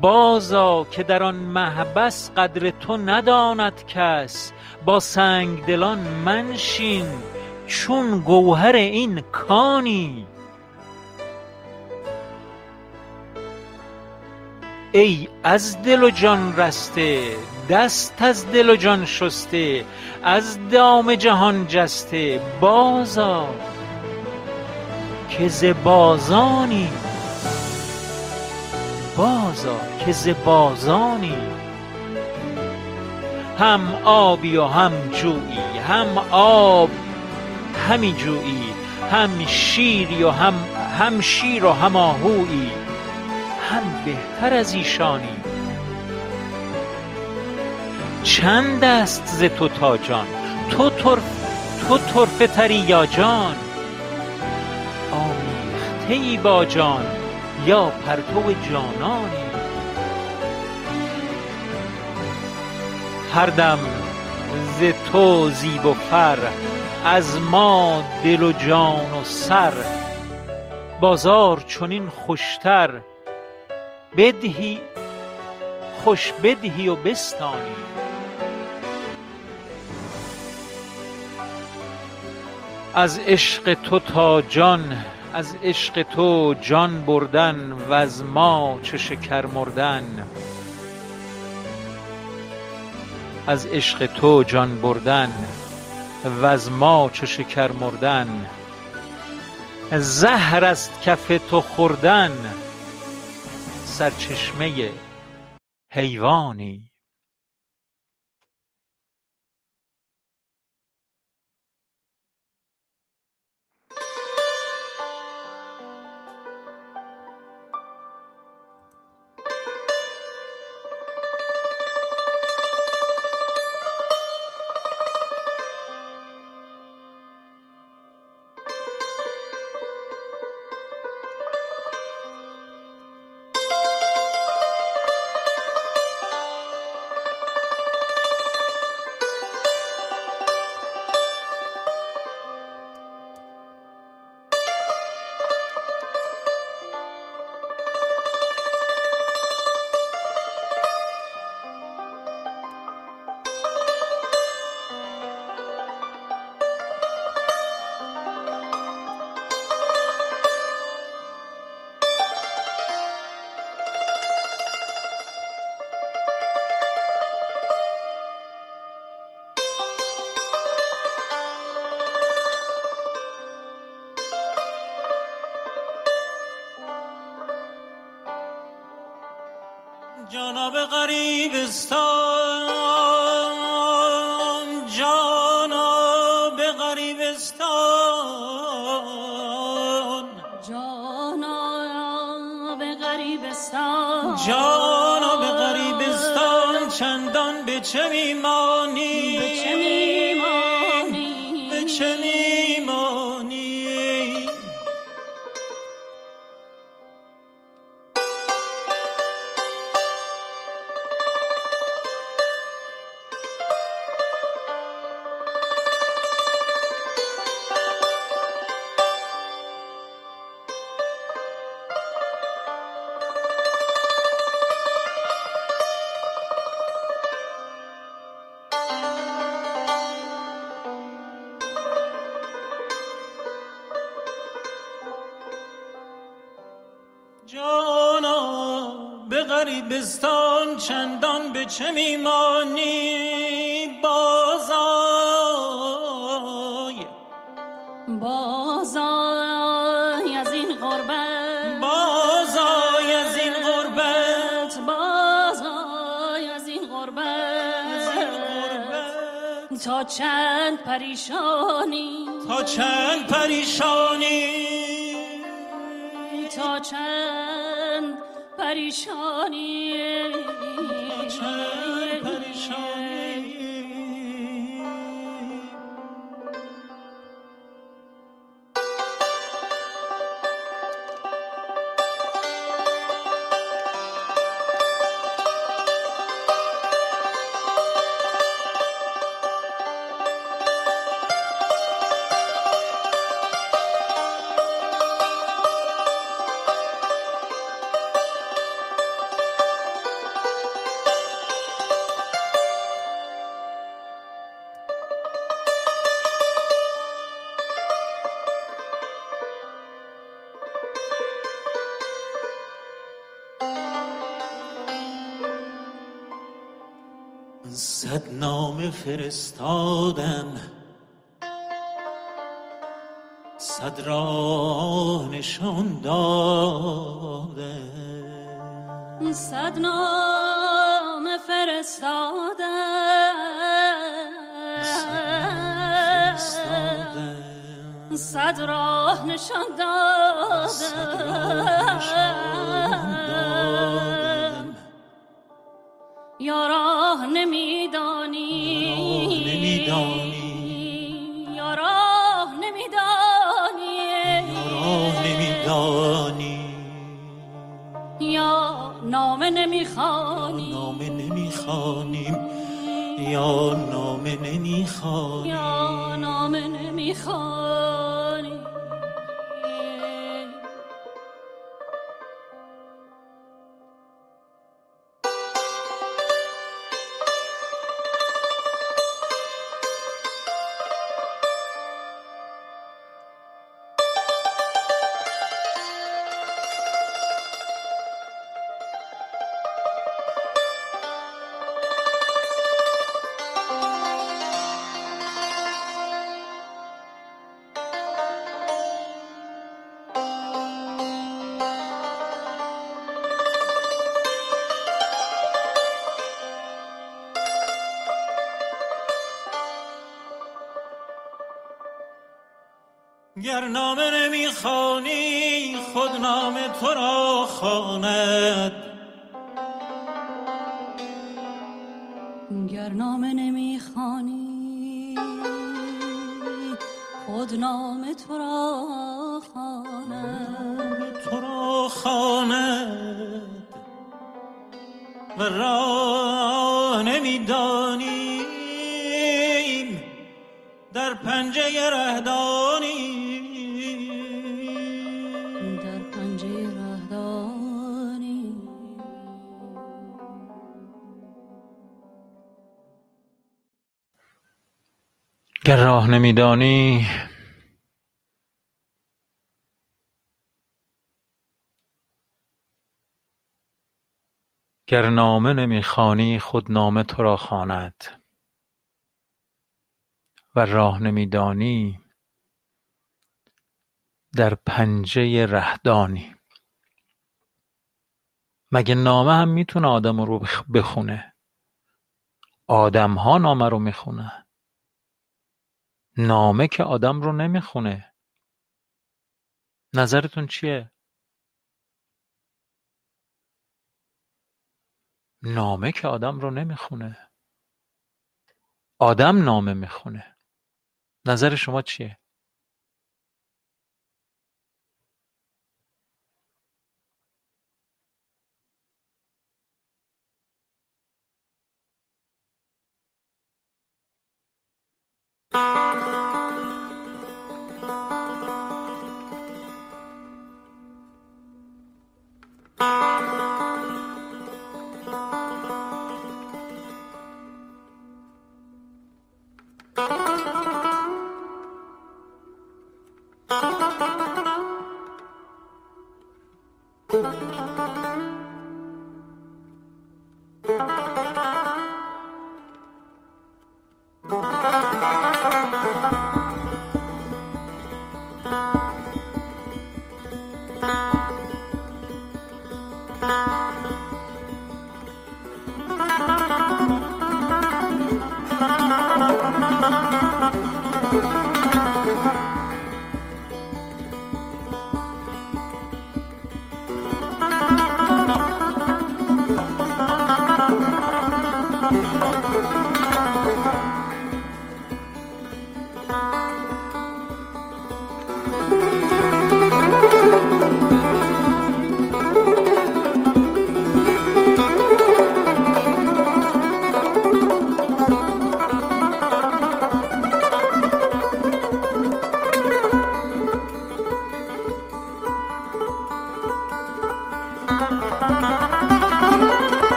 بازا که در آن محبس قدر تو نداند کس. با سنگ دلان منشین. چون گوهر این کانی. ای از دل و جان رسته دست از دل و جان شسته از دام جهان جسته بازا که ز بازانی بازا که ز بازانی. هم آبی و هم جویی هم آب همی جویی هم شیری و هم هم شیر و هم آهویی هم بهتر از ایشانی. چند است ز تو تاجان تو طرف تو طرفه تری یا جان؟ آمیخته ای با جان یا پرتو جانانی. هر دم ز تو زیب و فر از ما دل و جان و سر. بازار چنین خوشتر. بدهی خوش بدهی و بستانی. از عشق تو تا جان از عشق تو جان بردن وز ما چو شکر مردن. از عشق تو جان بردن. وز ما چو شکر مردن. زهر از کف تو خوردن. سرچشمه حیوانی. چه میمانی بازای بازای از این غربت. بازای از این غربت. بازای از این غربت. تا چند پریشانی. تا چند پریشانی. نام نامه نمی‌خوانی خود نام تو را خواند. گر نامه نمی‌خوانی خود نام تو را خواند. تو را خواند. و راه نمی‌دانیم در پنجه رهدانیم. گر راه نمیدانی گر نامه نمی‌خوانی خود نامه تو را خواند. و راه نمیدانی در پنجه رهدانی. مگه نامه هم می‌تونه آدم رو بخ- بخونه؟ آدم ها نامه رو می‌خونه نامه که آدم رو نمی‌خونه نظرتون چیه؟ نامه که آدم رو نمی‌خونه آدم نامه می‌خونه نظر شما چیه؟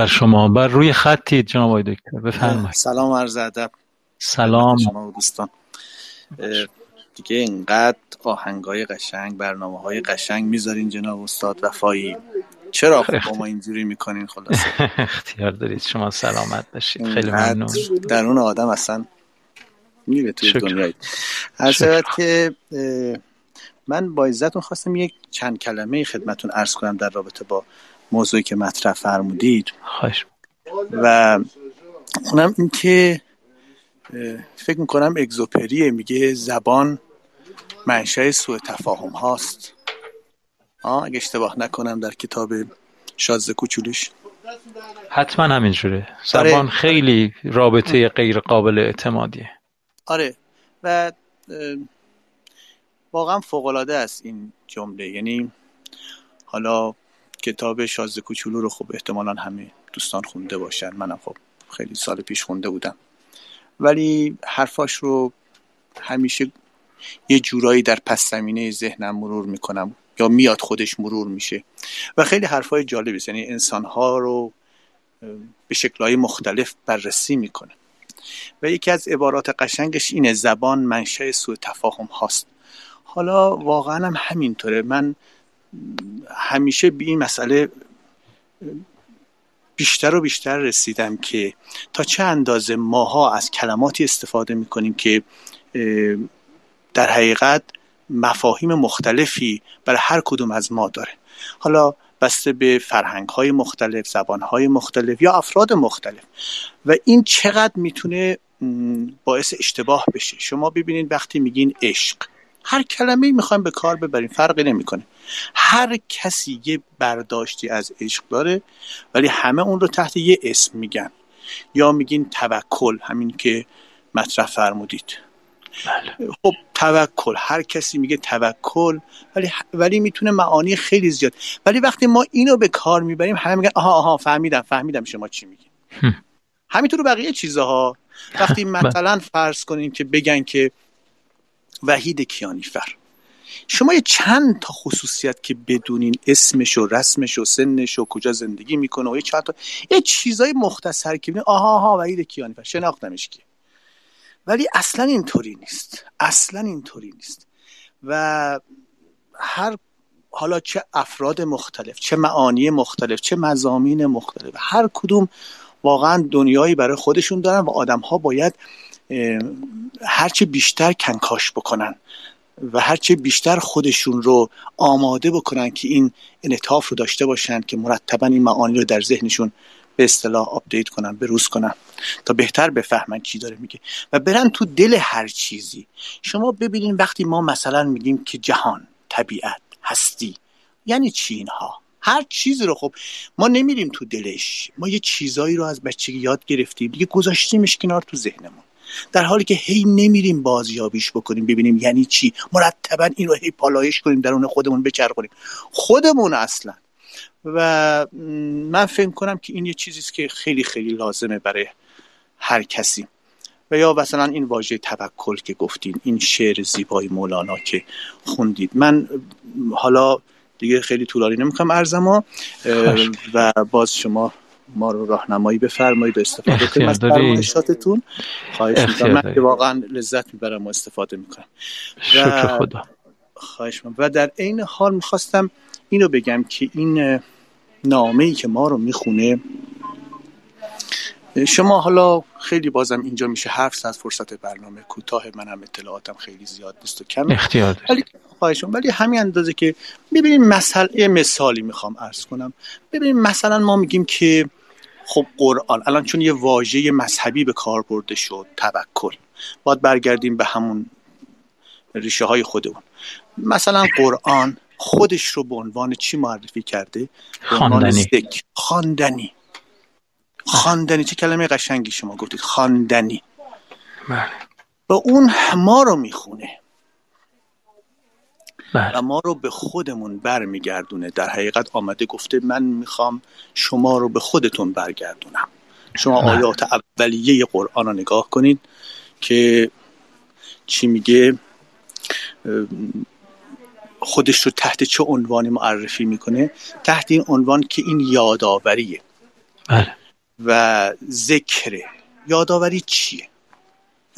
بر شما بر روی خطی جناب آقای دکتر. بفرمایید. سلام عرض ادب. سلام. شما و دوستان. دیگه اینقدر آهنگای قشنگ برنامه های قشنگ می‌ذارین جناب استاد وفایی. چرا خب با ما اینجوری می‌کنین خلاصه؟ اختیار دارید شما سلامت باشید. خیلی ممنون. درون آدم اصلا میره توی شکر. دنیایی هر. شود که من با عزتون خواستم یک چند کلمه خدمتون عرض کنم در رابطه با موضوعی که مطرح فرمودید. خواهش و اونم این که فکر می‌کنم اگزوپریه میگه زبان منشأ سوء تفاهم هاست. آه اگه اشتباه نکنم در کتاب شازده کوچولوش. حتما همینجوره آره. زبان خیلی رابطه غیر قابل اعتمادیه. آره. و واقعا فوقالعاده است این جمله. یعنی حالا کتاب شازده کوچولو رو خب احتمالا همه دوستان خونده باشن. منم خب خیلی سال پیش خونده بودم. ولی حرفاش رو همیشه یه جورایی در پس زمینه ذهنم مرور می‌کنم یا میاد خودش مرور میشه. و خیلی حرفای جالبی است. یعنی انسانها رو به شکلهای مختلف بررسی می‌کنه. و یکی از عبارات قشنگش اینه زبان منشأ سوء تفاهم هاست. حالا واقعا هم همینطوره. من همیشه به این مسئله بیشتر و بیشتر رسیدم که تا چه اندازه ماها از کلماتی استفاده می‌کنیم که در حقیقت مفاهیم مختلفی برای هر کدوم از ما داره. حالا بسته به فرهنگ های مختلف زبان های مختلف یا افراد مختلف. و این چقدر می‌تونه باعث اشتباه بشه. شما ببینید وقتی میگین عشق هر کلمه می‌خوایم به کار ببریم فرقی نمی‌کنه. هر کسی یه برداشتی از عشق داره ولی همه اون رو تحت یه اسم میگن. یا میگین توکل همین که مطرح فرمودید. بله. خب توکل هر کسی میگه توکل ولی ولی می‌تونه معانی خیلی زیاد. ولی وقتی ما اینو به کار می‌بریم همه میگن آها آها فهمیدم فهمیدم شما چی میگین. هم. همینطور بقیه چیزها وقتی مثلا فرض کنین که بگن که وحید کیانیفر. شما یه چند تا خصوصیت که بدونین اسمش و رسمش و سنش و کجا زندگی می‌کنه و یه چند تا یه چیزای مختصر که ببینین آها آها وحید کیانیفر شناختمش که ولی اصلا اینطوری نیست. اصلا اینطوری نیست. و هر حالا چه افراد مختلف چه معانی مختلف چه مزامین مختلف هر کدوم واقعا دنیایی برای خودشون دارن و آدم ها باید هرچه بیشتر کنکاش بکنن و هرچه بیشتر خودشون رو آماده بکنن که این انعطاف رو داشته باشن که مرتبا این معانی رو در ذهنشون به اصطلاح update کنن بروز کنن تا بهتر بفهمن چی داره میگه. و برن تو دل هر چیزی. شما ببینین وقتی ما مثلا میگیم که جهان طبیعت هستی یعنی چی اینها؟ هر چیزی رو خب ما نمیریم تو دلش. ما یه چیزایی رو از بچگی یاد گرفتیم دیگه گذاشتیمش کنار تو ذهنمون. در حالی که هی نمیریم بازیابیش بکنیم ببینیم یعنی چی؟ مرتبا این رو هی پالایش کنیم درون خودمون بچرخونیم. خودمون اصلا. و من فکر کنم که این یه چیزی است که خیلی خیلی لازمه برای هر کسی. و یا مثلا این واژه توکل که گفتین این شعر زیبای مولانا که خوندید. من حالا دیگه خیلی طولانی نمی‌کنم ارزما و باز شما ما رو راهنمایی بفرمایید و استفاده کنیم از. فرمایشاتتون خواهش می‌کنم. من. که واقعا لذت می‌برم و استفاده می‌کنم. شکر خدا. خواهش می‌کنم. و در عین حال می‌خواستم اینو بگم که این نامه ای که ما رو می‌خونه شما حالا خیلی بازم اینجا میشه حرف زد فرصت برنامه کوتاه منم اطلاعاتم خیلی زیاد نیست و کم اختیار ولی خواهشم ولی همین اندازه که ببینیم مثل یه مثالی می‌خوام عرض کنم. ببینیم مثلا ما میگیم که خب قرآن. الان چون یه واژه مذهبی به کار برده شد توکل. باید برگردیم به همون ریشه های خودمون. مثلا قرآن خودش رو به عنوان چی معرفی کرده؟ به عنوان خواندنی. ذکر. خواندنی. خواندنی. چه کلمه قشنگی شما گفتید؟ خواندنی. بله. و اون ما رو می‌خونه. بله. و ما رو به خودمون برمیگردونه. در حقیقت آمده گفته من می‌خوام شما رو به خودتون برگردونم. شما بله. آیات اولیه قرآن رو نگاه کنید که چی میگه؟ خودش رو تحت چه عنوانی معرفی می‌کنه؟ تحت این عنوان که این یادآوریه. بله. و ذکره. یادآوری چیه؟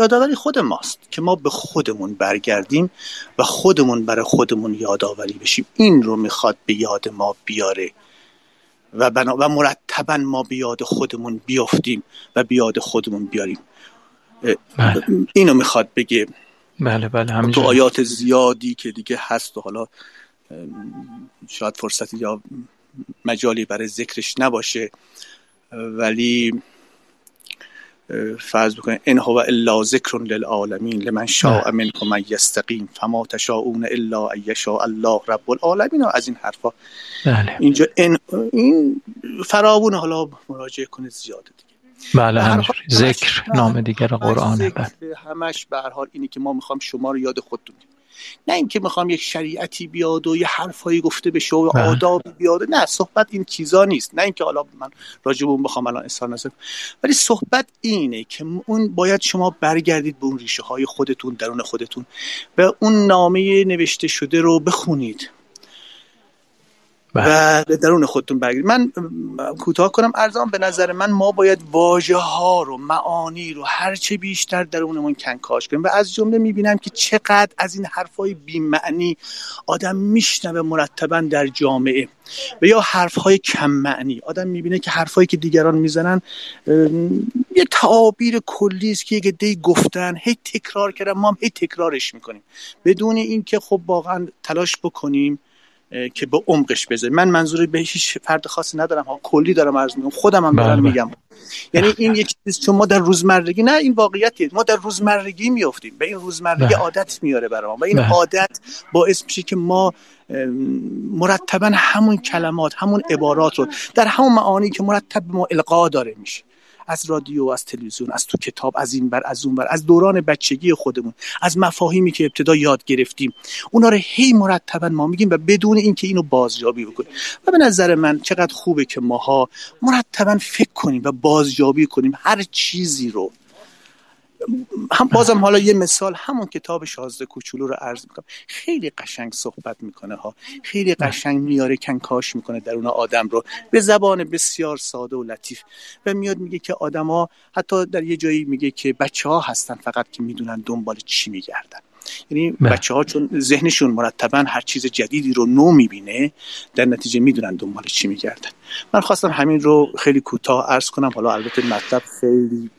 یادآوری خود ماست که ما به خودمون برگردیم و خودمون برای خودمون یادآوری بشیم. این رو می‌خواد به یاد ما بیاره و, بنا و مرتبا ما به یاد خودمون بیافتیم و به یاد خودمون بیاریم. بله. اینو می‌خواد بگه بله بله تو آیات زیادی که دیگه هست و حالا شاید فرصتی یا مجالی برای ذکرش نباشه ولی فرض بکنید ان هو الا ذکر للعالمین لمن شاء منکم من یستقیم فما تشاءون الا ان یشاء الله رب العالمین. از این حرفا. بله. اینجا این, این فراوون حالا مراجعه کنید زیاده دیگه. بله حال ذکر همش- نام دیگر قرآنه. ذکر، بله. همش به هر حال اینی که ما می‌خوام شما رو یاد خودتون. نه اینکه می‌خوام یک شریعتی بیاد و یه حرفایی گفته بشه و بله. آدابی بیاد نه صحبت این چیزا نیست نه اینکه حالا من اون بخوام الان کنم. ولی صحبت اینه که اون باید شما برگردید به اون ریشه های خودتون درون خودتون و اون نامه نوشته شده رو بخونید. و به درون خودتون برگردید. من کوتاه کنم. ارزان به نظر من ما باید واژه ها رو معانی رو هرچه بیشتر درونمون کنکاش کنیم. و از جمله می‌بینم که چقدر از این حرفای بی معنی آدم میشنوه مرتبا در جامعه. و یا حرفهای کم معنی. آدم می‌بینه که حرفایی که دیگران می‌زنن یه تعابیر کلی است که یک عده‌ای گفتن هی تکرار کردن ما هم هی تکرارش می‌کنیم. بدون اینکه خب واقعا تلاش بکنیم که به عمقش بذاریم من منظوری به هیچ فرد خاصی ندارم ها کلی دارم عرض می‌کنم. خودم هم بله، دارم بله. میگم. یعنی این یک چیز چون ما در روزمرگی نه این واقعیتیه. ما در روزمرگی میافتیم. به این روزمرگی بله. عادت میاره برای ما و این بله. عادت باعث میشه که ما مرتبا همون کلمات همون عبارات رو در همون معانی که مرتب به ما القا داره میشه. از رادیو از تلویزیون از تو کتاب از این بر از اون بر از دوران بچگی خودمون از مفاهیمی که ابتدا یاد گرفتیم. اونا رو هی مرتبا ما میگیم و بدون اینکه اینو بازیابی بکنیم. و به نظر من چقدر خوبه که ماها مرتبا فکر کنیم و بازیابی کنیم. هر چیزی رو هم بازم حالا یه مثال همون کتاب شازده کوچولو رو عرض می‌کنم. خیلی قشنگ صحبت می‌کنه ها. خیلی قشنگ میاره کنکاش می‌کنه درون آدم رو. به زبان بسیار ساده و لطیف. و میاد میگه که آدما حتی در یه جایی میگه که بچه ها هستن فقط که می‌دونن دنبال چی میگردن. یعنی. بچه ها چون ذهنشون مرتبا هر چیز جدیدی رو نو می‌بینه در نتیجه می‌دونن دنبال چی میگردن. من خواستم همین رو خیلی کوتاه عرض کنم. حالا البته مطلب خیلی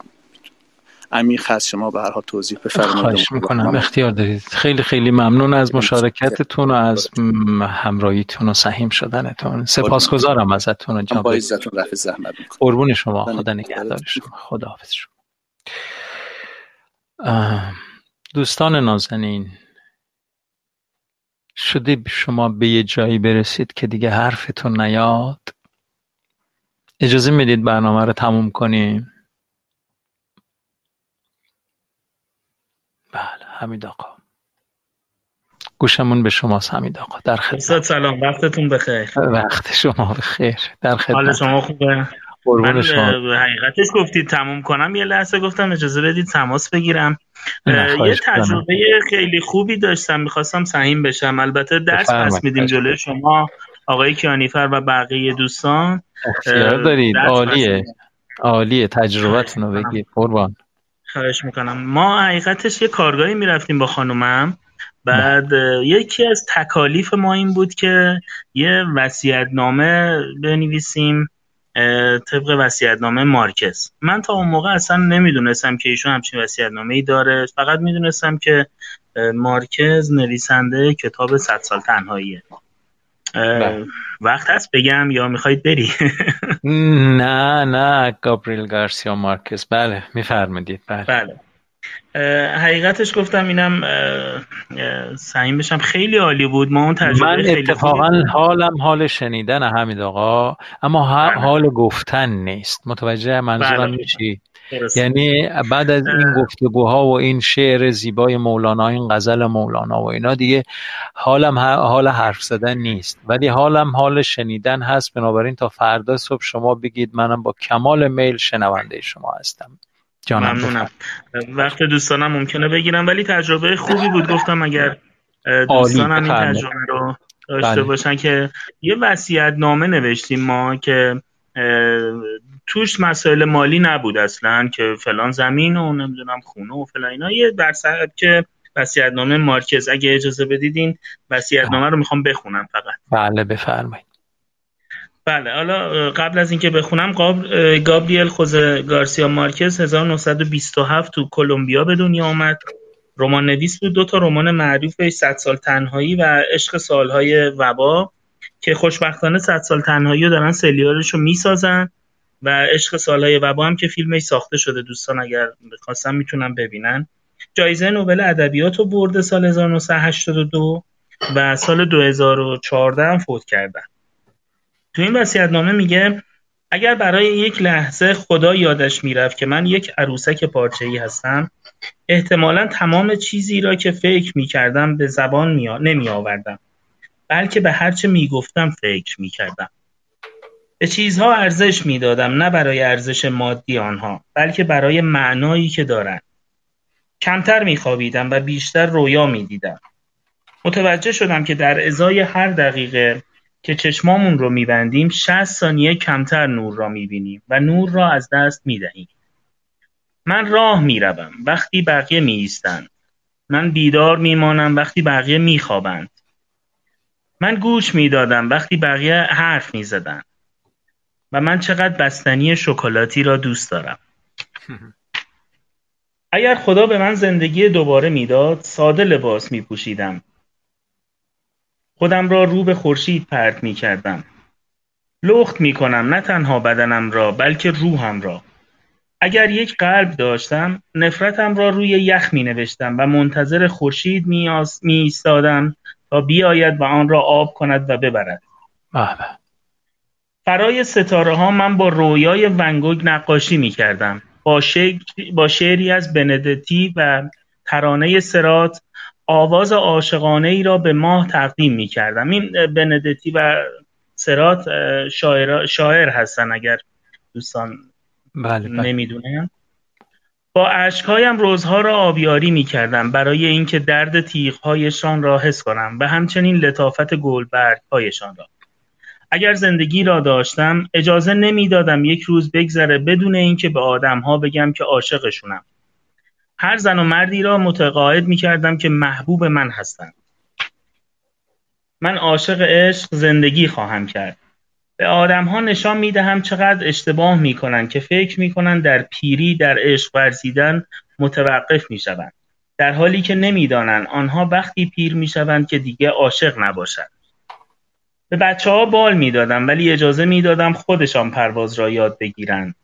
عمیق هست شما به هر حال توضیح بفرمایید. خواهش می‌کنم. اختیار دارید. خیلی خیلی ممنون از مشارکتتون و از همراهیتون و سهیم شدنتون. سپاسگزارم ازتون جناب با عزتون رفع زحمت قربون شما. خدا نگهدار شما. خدا حافظ شما. دوستان نازنین شده شما به یه جایی برسید که دیگه حرفتون نیاد؟ اجازه می‌دید برنامه رو تموم کنیم؟ بله حمید آقا گوشمون به شماست حمید آقا در خدمت. سلام وقتتون بخیر. وقت شما بخیر. در حال خدمت شما خوبه؟ من شما. حقیقتش گفتید تموم کنم. یه لحظه گفتم اجازه بدید تماس بگیرم. یه. تجربه خیلی خوبی داشتم. می‌خواستم سهیم بشم. البته درس. پس میدیم جلوی شما. آقای کیانیفر و بقیه دوستان. اختیار دارید. عالیه. عالیه. تجربتون رو بگید. قربان. خواهش می‌کنم. ما حقیقتش یه کارگاهی می‌رفتیم با خانومم. بعد اه، یکی از تکالیف ما این بود که یه وصیت‌نامه بنویسیم طبق وصیت‌نامه مارکز من تا اون موقع اصلا نمی‌دونستم که ایشون همچین وصیت‌نامه‌ای داره. فقط می‌دونستم که مارکز نویسنده کتاب صد سال تنهاییه. بله. وقت هست بگم یا می‌خواید بری؟ نه نه گابریل گارسیا مارکز. بله میفرمایید. بله. بله. حقیقتش گفتم اینم سعیم بشم. خیلی عالی بود. ما اون تجربه من خیلی اتفاقا. حالم حال شنیدن حمید آقا اما بله. حال گفتن نیست. متوجه منظورم بله. یعنی بعد از این. گفتگوها و این شعر زیبای مولانا این غزل مولانا و اینا دیگه حالم حال حرف زدن نیست ولی حالم حال شنیدن هست بنابراین تا فردا صبح شما بگید منم با کمال میل شنونده شما هستم جانم ممنونم. وقت دوستانم ممکنه بگیرم ولی تجربه خوبی بود گفتم اگر دوستانم این بفرمایید. تجربه رو داشته بله. باشن که یه وصیت نامه نوشتیم ما که توش مسائل مالی نبود اصلا که فلان زمین و نمی‌دونم خونه و فلان اینا. یه در که وصیت‌نامه مارکز اگه اجازه بدیدین وصیت‌نامه رو می‌خوام بخونم فقط. بله بفرمایید. بله حالا قبل از اینکه بخونم گابریل خوز گارسیا مارکز 1927 تو کلمبیا به دنیا آمد. رمان نویس بود دو تا رمان معروفش 100 سال تنهایی و عشق سالهای وبا که خوشبختانه 100 سال تنهایی رو دارن سریالش رو می‌سازن. و عشق سالهای وبا هم که فیلمش ساخته شده دوستان اگر خواستن می‌تونن ببینن. جایزه نوبل ادبیات رو برده سال 1982 و سال 2014 هم فوت کردن. تو این وصیت‌نامه میگه اگر برای یک لحظه خدا یادش می‌رفت که من یک عروسک ای هستم احتمالا تمام چیزی را که فکر می‌کردم به زبان نمی آوردم بلکه به هرچه می‌گفتم فکر می‌کردم. به چیزها ارزش می‌دادم نه برای ارزش مادی آنها بلکه برای معنایی که دارند. کمتر میخوابیدم و بیشتر رویا می‌دیدم. متوجه شدم که در ازای هر دقیقه که چشمامون رو میبندیم 60 ثانیه کمتر نور را می‌بینیم و نور را از دست می‌دهیم. من راه می‌روم. وقتی بقیه میایستند من بیدار میمانم. وقتی بقیه میخوابند من گوش می‌دادم. وقتی بقیه حرف می‌زدند و من چقدر بستنی شکلاتی را دوست دارم اگر خدا به من زندگی دوباره می‌داد ساده لباس میپوشیدم خودم را رو به خورشید پرت می کردم. لخت می کنم نه تنها بدنم را بلکه روحم را. اگر یک قلب داشتم نفرتم را روی یخ می نوشتم و منتظر خورشید می ایستادم تا بیاید و آن را آب کند و ببرد. بله. فرای ستاره ها من با رویای ونگوگ نقاشی می کردم. با, با شعری از بندتی و ترانه سرات آواز عاشقانه ای را به ماه تقدیم می کردم این بندتی و سرات شاعر, شاعر هستن اگر دوستان بله بله. نمی‌دونن با اشکهایم روزها را آبیاری می کردم برای اینکه درد تیغهایشان را حس کنم و همچنین لطافت هایشان را اگر زندگی را داشتم اجازه نمی‌دادم یک روز بگذره بدون اینکه به آدمها بگم که عاشقشونم. هر زن و مردی را متقاعد می‌کردم که محبوب من هستند. من عاشق عشق زندگی خواهم کرد. به آدمها نشان می‌دهم چقدر اشتباه می‌کنند که فکر می‌کنند در پیری در عشق ورزیدن متوقف می‌شوند. در حالی که نمی‌دانند آنها وقتی پیر می‌شوند که دیگه عاشق نباشند. به بچه ها بال می‌دادم ولی اجازه می‌دادم خودشان پرواز را یاد بگیرند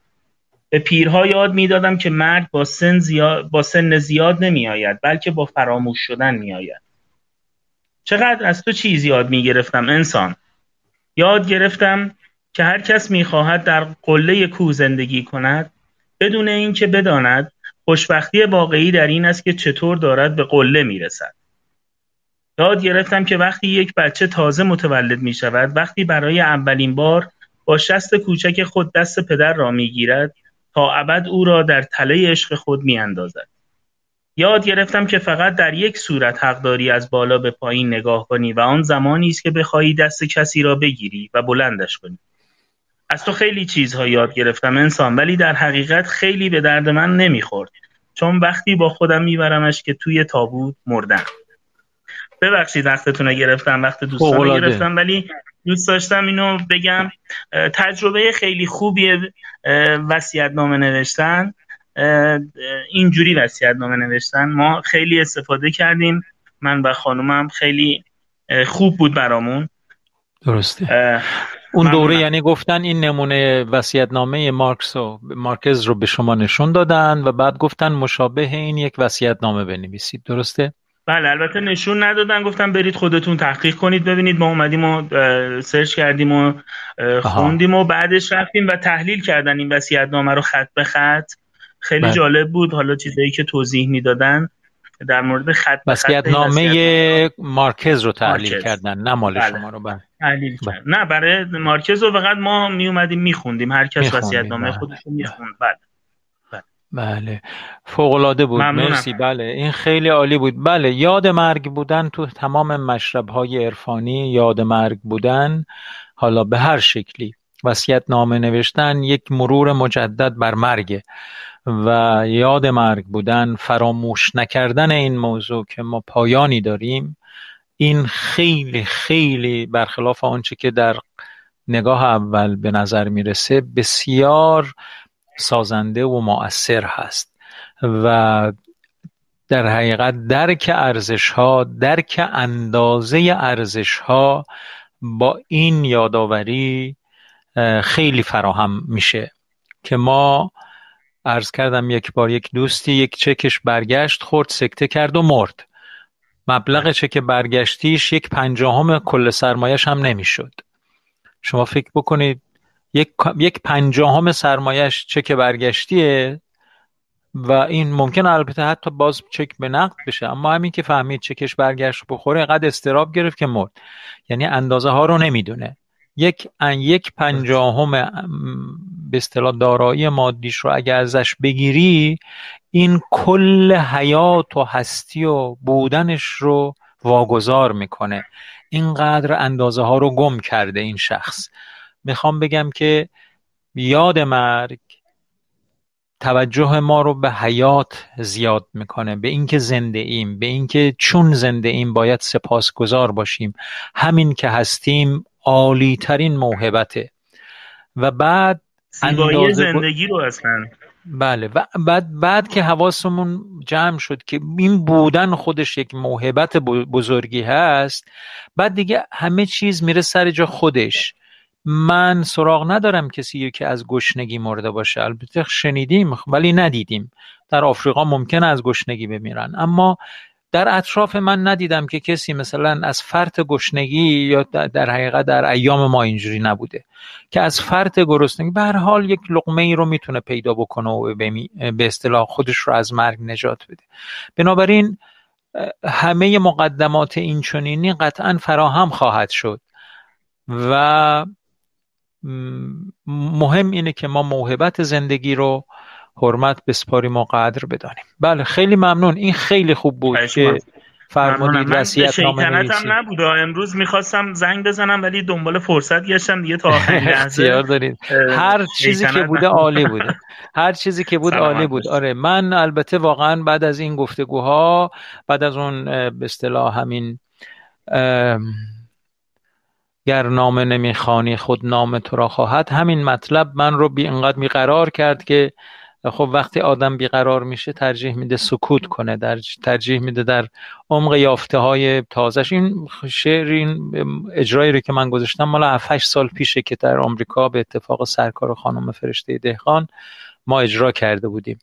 به پیرها یاد می‌دادم که مرگ با سن زیاد, با سن زیاد نمیآید بلکه با فراموش شدن میآید. چقدر از تو چیز یاد می‌گرفتم انسان؟ یاد گرفتم که هر کس می‌خواهد در قله کوه زندگی کند بدون اینکه بداند خوشبختی واقعی در این است که چطور دارد به قله می‌رسد. یاد گرفتم که وقتی یک بچه تازه متولد می شود وقتی برای اولین بار با شست کوچک خود دست پدر را می گیرد تا ابد او را در تله عشق خود میاندازد. یاد گرفتم که فقط در یک صورت حق داری از بالا به پایین نگاه کنی و آن زمانی است که بخواهی دست کسی را بگیری و بلندش کنی. از تو خیلی چیزها یاد گرفتم انسان ولی در حقیقت خیلی به درد من نمی‌خورد چون وقتی با خودم میبرمش که توی تابوت مردم. ببخشید وقتتون گرفتم وقت دوستان گرفتم ولی دوست داشتم اینو بگم. تجربه خیلی خوبی وسیعت نامه نوشتن. اینجوری وسیعت نامه نوشتن. ما خیلی استفاده کردیم. من و خانومم خیلی خوب بود برامون. درسته. اون دوره یعنی گفتن این نمونه وسیعت نامه مارکس و مارکز رو به شما نشون دادن و بعد گفتن مشابه این یک وسیعت نامه بنویسید. درسته؟ بله البته نشون ندادن. گفتم برید خودتون تحقیق کنید ببینید ما اومدیم و سرچ کردیم و خوندیم و بعدش رفتیم و تحلیل کردن این نامه رو خط به خط. خیلی بله. جالب بود. حالا چیزایی که توضیح می‌دادن در مورد خط به نامه مارکز رو تحلیل کردن نه مال بله. شما رو. بله. تحلیل بله. نه برای مارکز رو فقط ما می اومدیم میخوندیم. هر کس نامه بله. خودش رو می‌خوند. بله. بله. فوقالعاده بود. مرسی. بله. این خیلی عالی بود. بله. یاد مرگ بودن تو تمام مشرب های عرفانی یاد مرگ بودن. حالا به هر شکلی. وصیت نامه نوشتن یک مرور مجدد بر مرگ و یاد مرگ بودن فراموش نکردن این موضوع که ما پایانی داریم. این خیلی خیلی برخلاف آنچه که در نگاه اول به نظر می‌رسه بسیار سازنده و مؤثر هست و در حقیقت درک ارزش ها درک اندازه ارزش ها با این یادآوری خیلی فراهم میشه که ما عرض کردم یک بار یک دوستی یک چکش برگشت خورد سکته کرد و مرد. مبلغ چک برگشتیش یک پنجاهم کل سرمایش هم نمی‌شد. شما فکر بکنید یک, یک پنجاهم سرمایش چک برگشتیه و این ممکن البته حتی باز چک به نقد بشه. اما همین که فهمید چکش برگشت بخوره اینقدر استراب گرفت که مرد. یعنی اندازه ها رو نمی‌دونه. یک ان یک پنجاهم به اصطلاح دارایی مادیش رو اگه ازش بگیری این کل حیات و هستی و بودنش رو واگذار می‌کنه. اینقدر اندازه ها رو گم کرده این شخص. می‌خوام بگم که یاد مرگ توجه ما رو به حیات زیاد می‌کنه به اینکه زنده ایم به اینکه چون زنده ایم باید سپاسگزار باشیم. همین که هستیم عالی ترین موهبته. و بعد زیبایی زندگی رو اصلا. بله و بعد بعد که حواسمون جمع شد که این بودن خودش یک موهبت بزرگی هست بعد دیگه همه چیز میره سر جا خودش. من سراغ ندارم کسی که از گشنگی مرده باشه. البته شنیدیم ولی ندیدیم. در آفریقا ممکن از گشنگی بمیرن. اما در اطراف من ندیدم که کسی مثلا از فرط گشنگی یا در حقیقت در ایام ما اینجوری نبوده. که از فرط گرسنگی به هر حال یک لقمه ای رو می‌تونه پیدا بکنه و به اصطلاح خودش رو از مرگ نجات بده. بنابراین همه مقدمات این چنینی قطعا فراهم خواهد شد. و مهم اینه که ما موهبت زندگی رو حرمت بسپاریم و قدر بدانیم. بله خیلی ممنون. این خیلی خوب بود که فرمودید وصیت نامه هم نبود امروز می‌خواستم زنگ بزنم ولی دنبال فرصت گشتم دیگه تا آخرین لحظه. دارید هر چیزی که بوده عالی بوده. هر چیزی که بود عالی بود. آره من البته واقعا بعد از این گفتگوها بعد از اون به اصطلاح همین گر نامه نمی‌خوانی خود نام تو را خواهد همین مطلب من رو بی انقدر میقرار کرد که خب وقتی آدم بیقرار میشه ترجیح میده سکوت کنه در ترجیح میده در عمق یافته های تازش این شعر این اجرایی رو که من گذاشتم مال 7 سال پیشه که در آمریکا به اتفاق سرکار خانم فرشته دهقان ما اجرا کرده بودیم.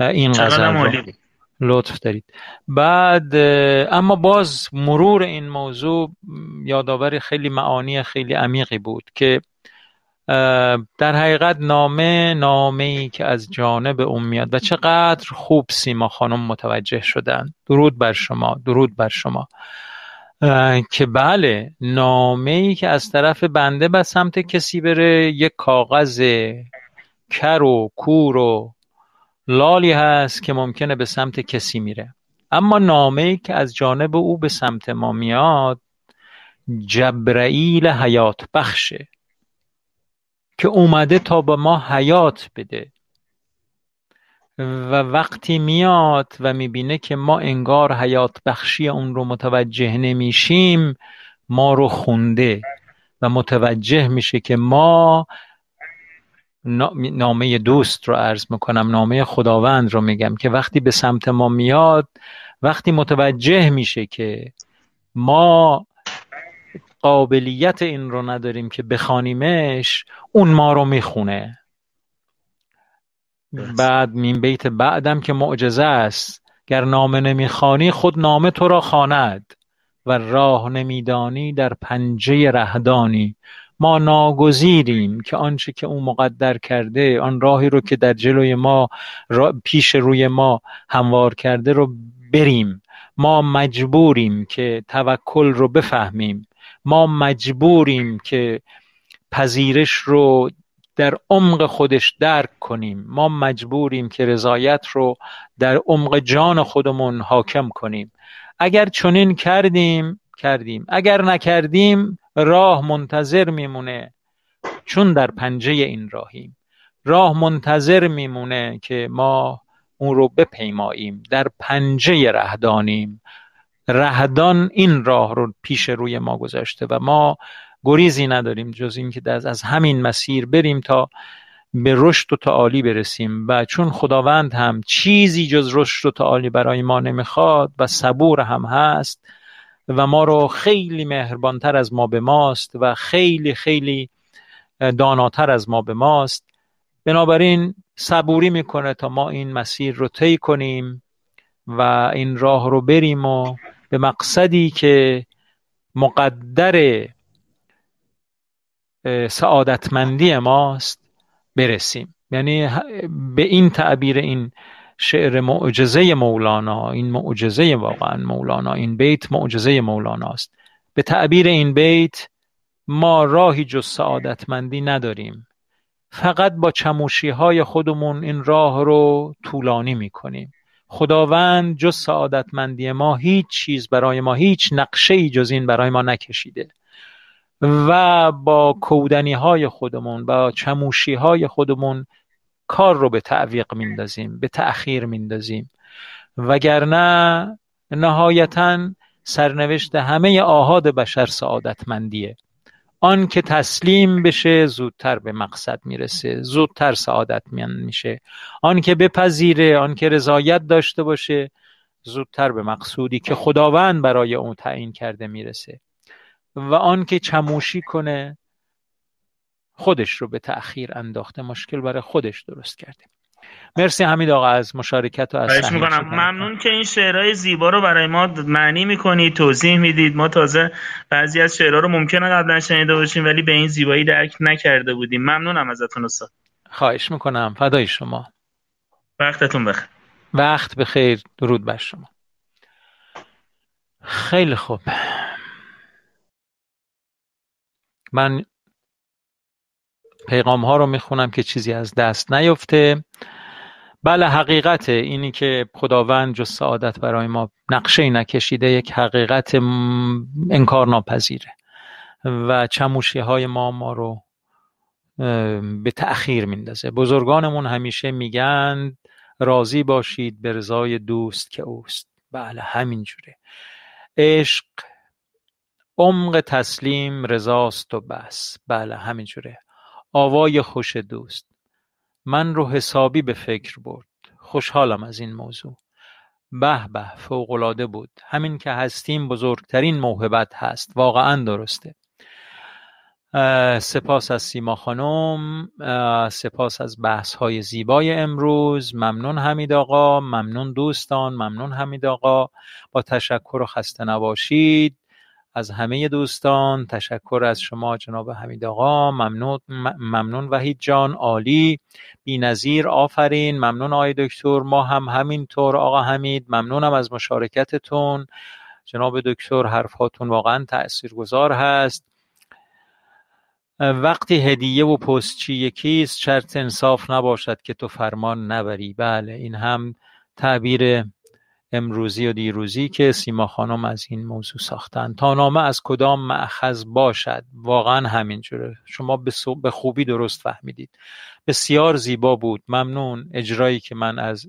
این غزل لطف دارید. بعد اما باز مرور این موضوع یادآور خیلی معانی خیلی عمیقی بود که در حقیقت نامه نامه ای که از جانب اون میاد و چقدر خوب سیما خانم متوجه شدن. درود بر شما درود بر شما. که بله نامه ای که از طرف بنده به سمت کسی بره یک کاغذ کر و کور و لالی هست که ممکنه به سمت کسی میره. اما نامه ای که از جانب او به سمت ما میاد جبرائیل حیات بخشه که اومده تا به ما حیات بده. و وقتی میاد و می‌بینه که ما انگار حیات بخشی اون رو متوجه نمیشیم ما رو خونده و متوجه میشه که ما نامه دوست رو عرض می‌کنم نامه خداوند رو میگم که وقتی به سمت ما میاد وقتی متوجه میشه که ما قابلیت این رو نداریم که بخوانیمش اون ما رو می‌خونه. بعد مین بیت بعدم که معجزه است گر نامه نمی‌خوانی خود نامه تو را خواند و راه نمیدانی در پنجه رهدانی. ما ناگزیریم که آنچه که او مقدر کرده آن راهی رو که در جلوی ما پیش روی ما هموار کرده رو بریم. ما مجبوریم که توکل رو بفهمیم. ما مجبوریم که پذیرش رو در عمق خودش درک کنیم. ما مجبوریم که رضایت رو در عمق جان خودمون حاکم کنیم. اگر چنین کردیم کردیم. اگر نکردیم راه منتظر میمونه چون در پنجه این راهیم. راه منتظر میمونه که ما اون رو بپیماییم. در پنجه رهدانیم. رهدان این راه رو پیش روی ما گذاشته و ما گریزی نداریم جز اینکه از همین مسیر بریم تا به رشد و تعالی برسیم و چون خداوند هم چیزی جز رشد و تعالی برای ما نمی‌خواد و صبور هم هست و ما رو خیلی مهربانتر از ما به ماست و خیلی خیلی داناتر از ما به ماست. بنابراین صبوری می‌کنه تا ما این مسیر رو طی کنیم و این راه رو بریم و به مقصدی که مقدر سعادتمندی ماست برسیم. یعنی به این تعبیر این شعر معجزه مولانا این معجزه واقعا مولانا این بیت معجزه مولانا است. به تعبیر این بیت ما راهی جز سعادتمندی نداریم. فقط با چموشی های خودمون این راه رو طولانی می‌کنیم. خداوند جز سعادتمندی ما هیچ چیز برای ما هیچ نقشه ای جز این برای ما نکشیده. و با کودنی های خودمون با چموشی های خودمون کار رو به تعویق میندازیم به تأخیر میندازیم. وگرنه نهایتا سرنوشت همه آهاد بشر سعادتمندیه. آن که تسلیم بشه زودتر به مقصد می‌رسه زودتر سعادت میشه. آن که بپذیره آن که رضایت داشته باشه زودتر به مقصودی که خداوند برای اون تعیین کرده می‌رسه. و آن که چموشی کنه خودش رو به تأخیر انداخته مشکل برای خودش درست کرده. مرسی حمید آقا از مشارکت و از می‌کنم. ممنون که این شعرهای زیبا رو برای ما معنی می‌کنید توضیح می‌دید. ما تازه بعضی از شعرها رو ممکنه قبلا شنیده باشیم ولی به این زیبایی درک نکرده بودیم. ممنونم ازتون استاد. خواهش می‌کنم. فدای شما. وقتتون بخیر. وقت بخیر. درود بر شما. خیلی خوب. من پیغام ها رو می‌خونم که چیزی از دست نیفته. بله حقیقت اینی که خداوند جز سعادت برای ما نقشه نکشیده یک حقیقت انکار ناپذیره و چموشی های ما ما رو به تأخیر میندازه. بزرگانمون همیشه میگن راضی باشید به رضای دوست که اوست. بله همینجوره. عشق عمق تسلیم رضاست و بس. بله همینجوره. آوای خوش دوست. من رو حسابی به فکر برد. خوشحالم از این موضوع. به به فوقالعاده بود. همین که هستیم بزرگترین موهبت هست. واقعا درسته. سپاس از سیما خانم. سپاس از بحث های زیبای امروز. ممنون حمید آقا. ممنون دوستان. ممنون حمید آقا. با تشکر و خسته نباشید. از همه دوستان تشکر از شما جناب حمید آقا. ممنون ممنون وحید جان عالی نظیر آفرین. ممنون آقای دکتر. ما هم همینطور آقا حمید ممنونم از مشارکتتون. جناب دکتر حرفاتون واقعا تاثیرگذار هست. وقتی هدیه و پستچی یکیست شرط انصاف نباشد که تو فرمان نبری. بله این هم تعبیر امروزی و دیروزی که سیما خانم از این موضوع ساختن. تا نامه از کدام معخذ باشد؟ واقعا همینجوره شما به خوبی درست فهمیدید. بسیار زیبا بود. ممنون. اجرایی که من از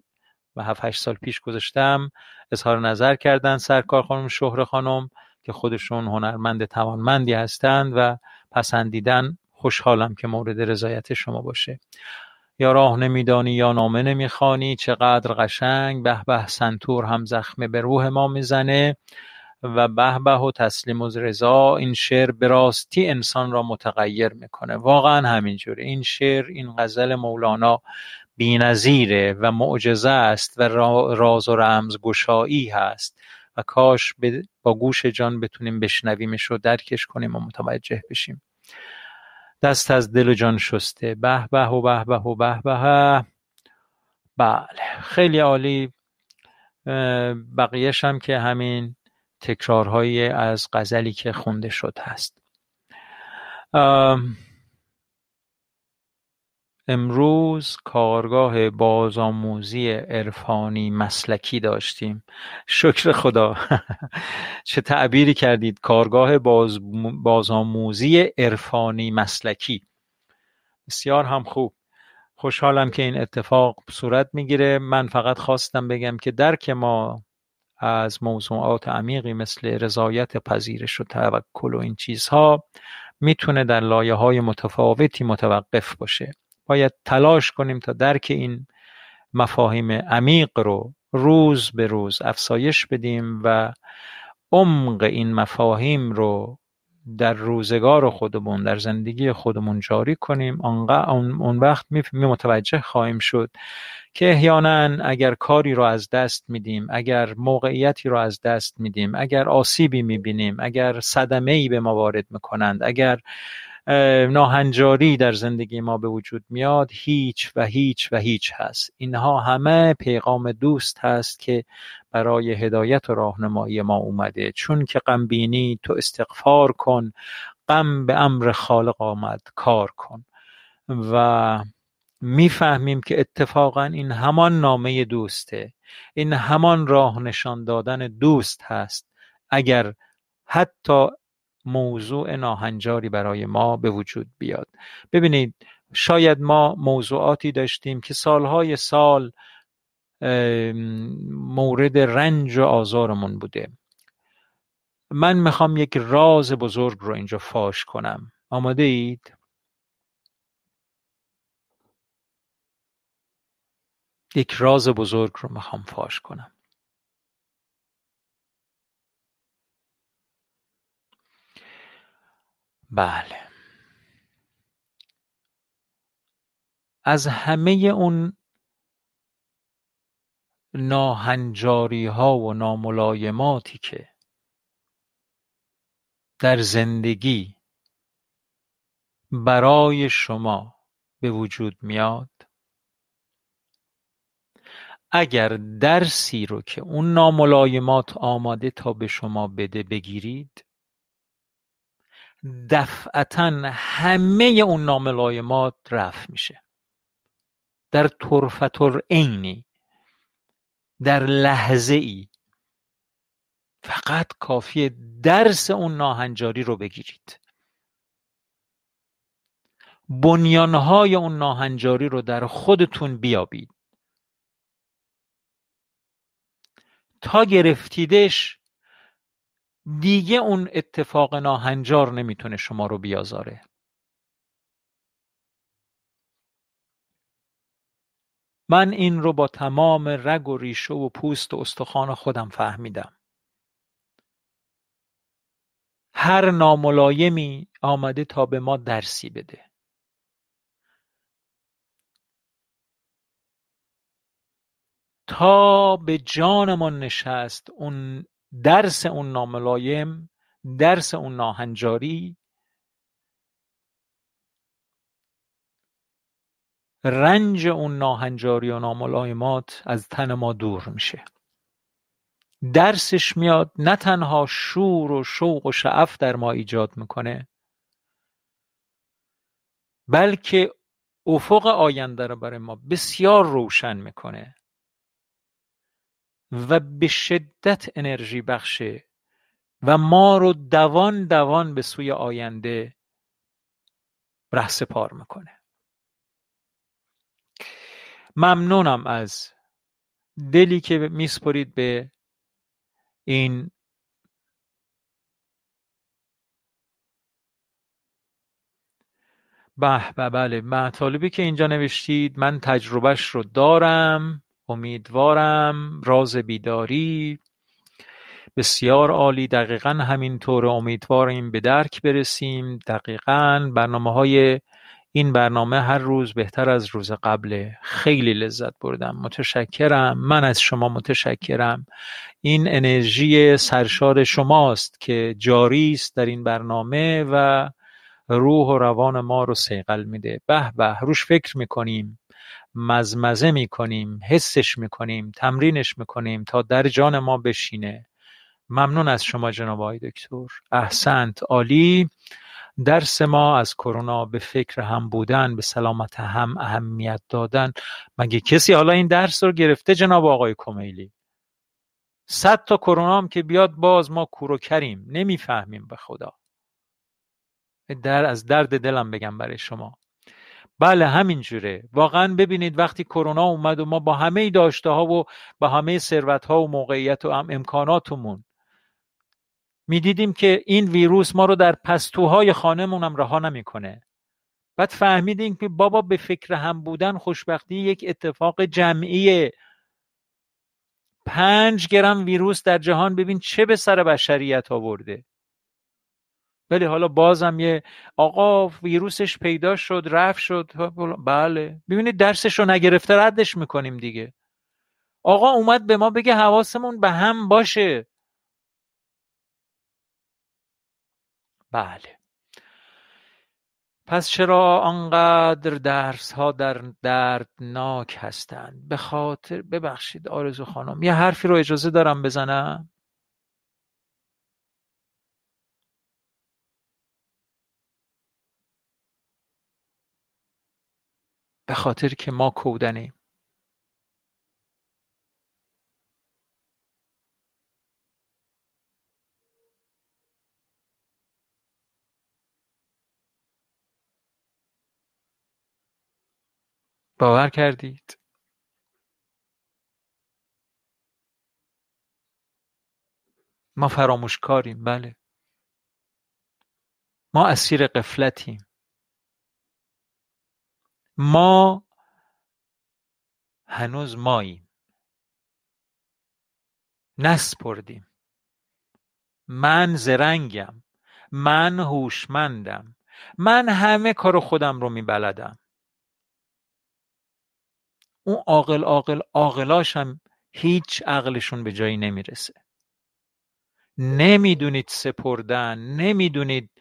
و هفت هشت سال پیش گذاشتم. اظهار نظر کردن سرکار خانم شهر خانم که خودشون هنرمند توانمندی هستند و پسندیدن خوشحالم که مورد رضایت شما باشه. یا راه نمیدانی یا نامه نمی‌خوانی چقدر قشنگ به به سنتور هم زخمه به روح ما می‌زنه و به به و تسلیم و رضا این شعر به راستی انسان را متغیر می‌کنه. واقعا همینجوره. این شعر این غزل مولانا بینظیره و معجزه است و راز و رمز گشایی هست و کاش با گوش جان بتونیم بشنویمش و درکش کنیم و متوجه بشیم. دست از دل و جان شسته. به به و به به و به به. بله خیلی عالی. بقیهش هم که همین تکرارهایی از غزلی که خونده شد هست. امروز کارگاه بازآموزی عرفانی مسلکی داشتیم. شکر خدا. چه تعبیری کردید. کارگاه باز بازآموزی عرفانی مسلکی. بسیار هم خوب. خوشحالم که این اتفاق صورت می‌گیره. من فقط خواستم بگم که درک ما از موضوعات عمیقی مثل رضایت پذیرش و توکل و این چیزها می‌تونه در لایه های متفاوتی متوقف باشه. باید تلاش کنیم تا درک این مفاهیم عمیق رو روز به روز افزایش بدیم و عمق این مفاهیم رو در روزگار خودمون در زندگی خودمون جاری کنیم. اون وقت می متوجه خواهیم شد که احیانا اگر کاری رو از دست میدیم اگر موقعیتی رو از دست میدیم اگر آسیبی می‌بینیم اگر صدمه ای به ما وارد می‌کنند اگر ناهنجاری در زندگی ما به وجود میاد. هیچ و هیچ و هیچ هست. اینها همه پیغام دوست هست که برای هدایت و راهنمایی ما اومده. چون که غمبینی تو استغفار کن. غم به امر خالق آمد. کار کن. و می‌فهمیم که اتفاقا این همان نامه دوسته. این همان راه نشان دادن دوست هست. اگر حتی موضوع ناهنجاری برای ما به وجود بیاد. ببینید شاید ما موضوعاتی داشتیم که سالهای سال مورد رنج و آزارمون بوده. من می‌خوام یک راز بزرگ رو اینجا فاش کنم. آماده اید؟ یک راز بزرگ رو می‌خوام فاش کنم. بله. از همه اون ناهنجاری ها و ناملایماتی که در زندگی برای شما به وجود میاد اگر درسی رو که اون ناملایمات آماده تا به شما بده بگیرید دفعتا همه اون ناملایمات رفع میشه. در طرفت عینی در لحظه ای فقط کافی درس اون ناهنجاری رو بگیرید. بنیانهای اون ناهنجاری رو در خودتون بیابید. تا گرفتیدش دیگه اون اتفاق ناهنجار نمی‌تونه شما رو بیازاره. من این رو با تمام رگ و ریشه و پوست و استخوان خودم فهمیدم. هر ناملایمی آمده تا به ما درسی بده. تا به جانمان نشست اون درس اون ناملایم درس اون ناهنجاری رنج اون ناهنجاری و ناملایمات از تن ما دور میشه. درسش میاد نه تنها شور و شوق و شعف در ما ایجاد می‌کنه بلکه افق آینده رو برای ما بسیار روشن می‌کنه. و به شدت انرژی بخشه و ما رو دوان دوان به سوی آینده رهسپار می‌کنه. ممنونم از دلی که میسپرید به این به بله مطالبی که اینجا نوشتید من تجربهش رو دارم. امیدوارم راز بیداری. بسیار عالی. دقیقا همینطور امیدواریم به درک برسیم. دقیقا برنامه های این برنامه هر روز بهتر از روز قبله خیلی لذت بردم. متشکرم. من از شما متشکرم. این انرژی سرشار شماست که جاری است در این برنامه و روح و روان ما رو سیقل میده. به به. روش فکر می‌کنیم. مزمزه می‌کنیم حسش می‌کنیم تمرینش می‌کنیم تا در جان ما بشینه. ممنون از شما جناب آقای دکتر. احسنت عالی. درس ما از کرونا به فکر هم بودن به سلامت هم اهمیت دادن. مگه کسی حالا این درس رو گرفته جناب آقای کمیلی؟ صد تا کرونا هم که بیاد باز ما کورو کریم. نمی‌فهمیم به خدا. در از درد دلم بگم برای شما. بله همین جوره. واقعا ببینید وقتی کرونا اومد و ما با همه داشته ها و با همه ثروت ها و موقعیت و امکاناتمون می‌دیدیم که این ویروس ما رو در پستوهای خانهمون هم رها نمی‌کنه. بعد فهمیدیم که بابا به فکر هم بودن خوشبختی یک اتفاق جمعیه. پنج گرم ویروس در جهان ببین چه به سر بشریت آورده. ولی حالا بازم یه آقا ویروسش پیدا شد رفت شد. بله. ببینید درسش رو نگرفته ردش می‌کنیم دیگه. آقا اومد به ما بگه حواسمون به هم باشه. بله. پس چرا آنقدر درس ها در دردناک هستند؟ به خاطر ببخشید آرزو خانم یه حرفی رو اجازه دارم بزنم؟ به خاطر که ما کودنیم باور کردید؟ ما فراموشکاریم بله. ما اسیر قفلتیم ما هنوز ماییم. نسپردیم. من زرنگم. من هوشمندم. من همه کار خودم رو میبلدم. اون عاقل عاقل عاقلاش هم هیچ عقلشون به جایی نمی‌رسه. نمی‌دونید سپردن نمی‌دونید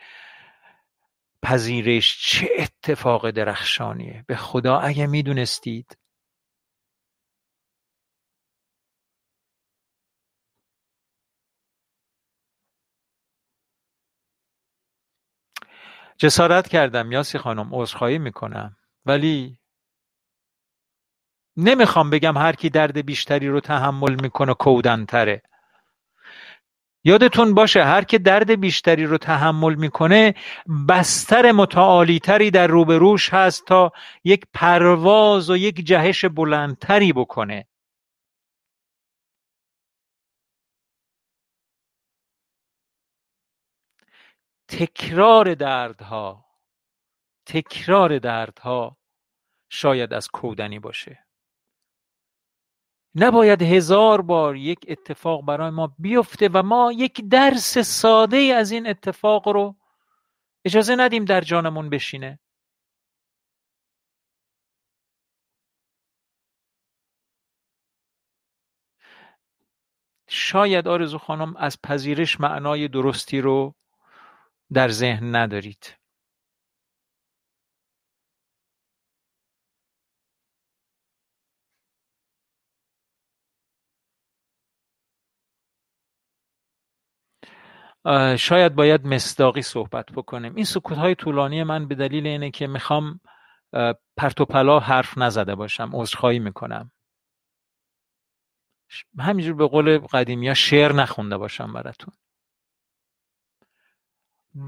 پذیرش چه اتفاق درخشانیه؟ به خدا اگه می‌دونستید. جسارت کردم یاسی خانم عذرخواهی می‌کنم. ولی نمی‌خوام بگم هر کی درد بیشتری رو تحمل می‌کنه کودنتره. یادتون باشه هر که درد بیشتری رو تحمل می‌کنه بستر متعالیتری در روبروش هست تا یک پرواز و یک جهش بلندتری بکنه. تکرار دردها تکرار دردها شاید از کودنی باشه. نباید هزار بار یک اتفاق برای ما بیفته و ما یک درس ساده از این اتفاق رو اجازه ندیم در جانمون بشینه. شاید آرزو خانم از پذیرش معنای درستی رو در ذهن ندارید. شاید باید مصداقی صحبت بکنیم. این سکوت های طولانی من به دلیل اینه که می‌خوام پرت و پلا حرف نزده باشم عذرخواهی می‌کنم. همینجور به قول قدیمی ها شعر نخونده باشم براتون.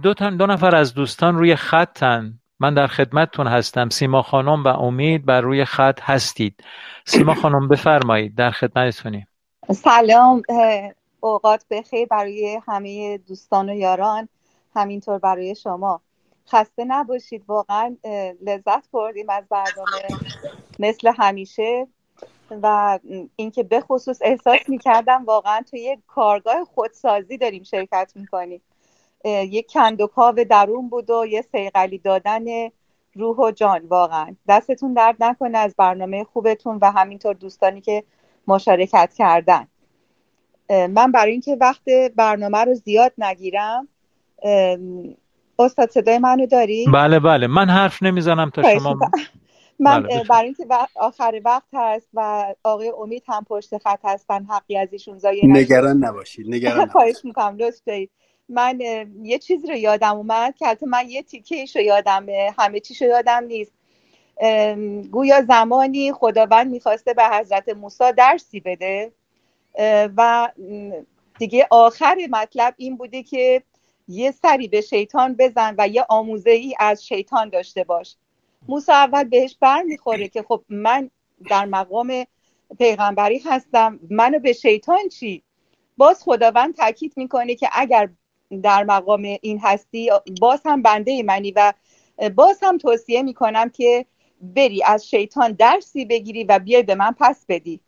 دو, دو نفر از دوستان روی خطن. من در خدمتتون هستم. سیما خانم و امید بر روی خط هستید. سیما خانم بفرمایید. در خدمتتونیم. سلام. اوقات بخیر برای همه دوستان و یاران همینطور برای شما. خسته نباشید واقعا لذت بردیم از برنامه. مثل همیشه. و اینکه به خصوص احساس می‌کردم واقعا تو یک کارگاه خودسازی داریم شرکت می‌کنیم. یک کندوکاو درون بود و یه سیقلی دادن روح و جان واقعا. دستتون درد نکنه از برنامه خوبتون و همینطور دوستانی که مشارکت کردن. من برای اینکه وقت برنامه رو زیاد نگیرم استاد صدای منو داری؟ بله بله. من حرف نمی‌زنم تا شما من بله برای اینکه آخر وقت هست و آقای امید هم پشت خط هستن حقی از ایشون زایه نگران نباشید نگران خواهش می‌کنم لطف دارید من یه چیز رو یادم اومد که البته من یه تیکه رو یادم همه چیش رو یادم نیست. گویا زمانی خداوند می‌خواسته به حضرت موسی درسی بده. و دیگه آخر مطلب این بوده که یه سری به شیطان بزن و یه آموزه ای از شیطان داشته باش. موسی اول بهش بر می‌خوره که خب من در مقام پیغمبری هستم منو به شیطان چی؟ باز خداوند تاکید می‌کنه که اگر در مقام این هستی باز هم بنده منی و باز هم توصیه می‌کنم که بری از شیطان درسی بگیری و بیای به من پس بدی.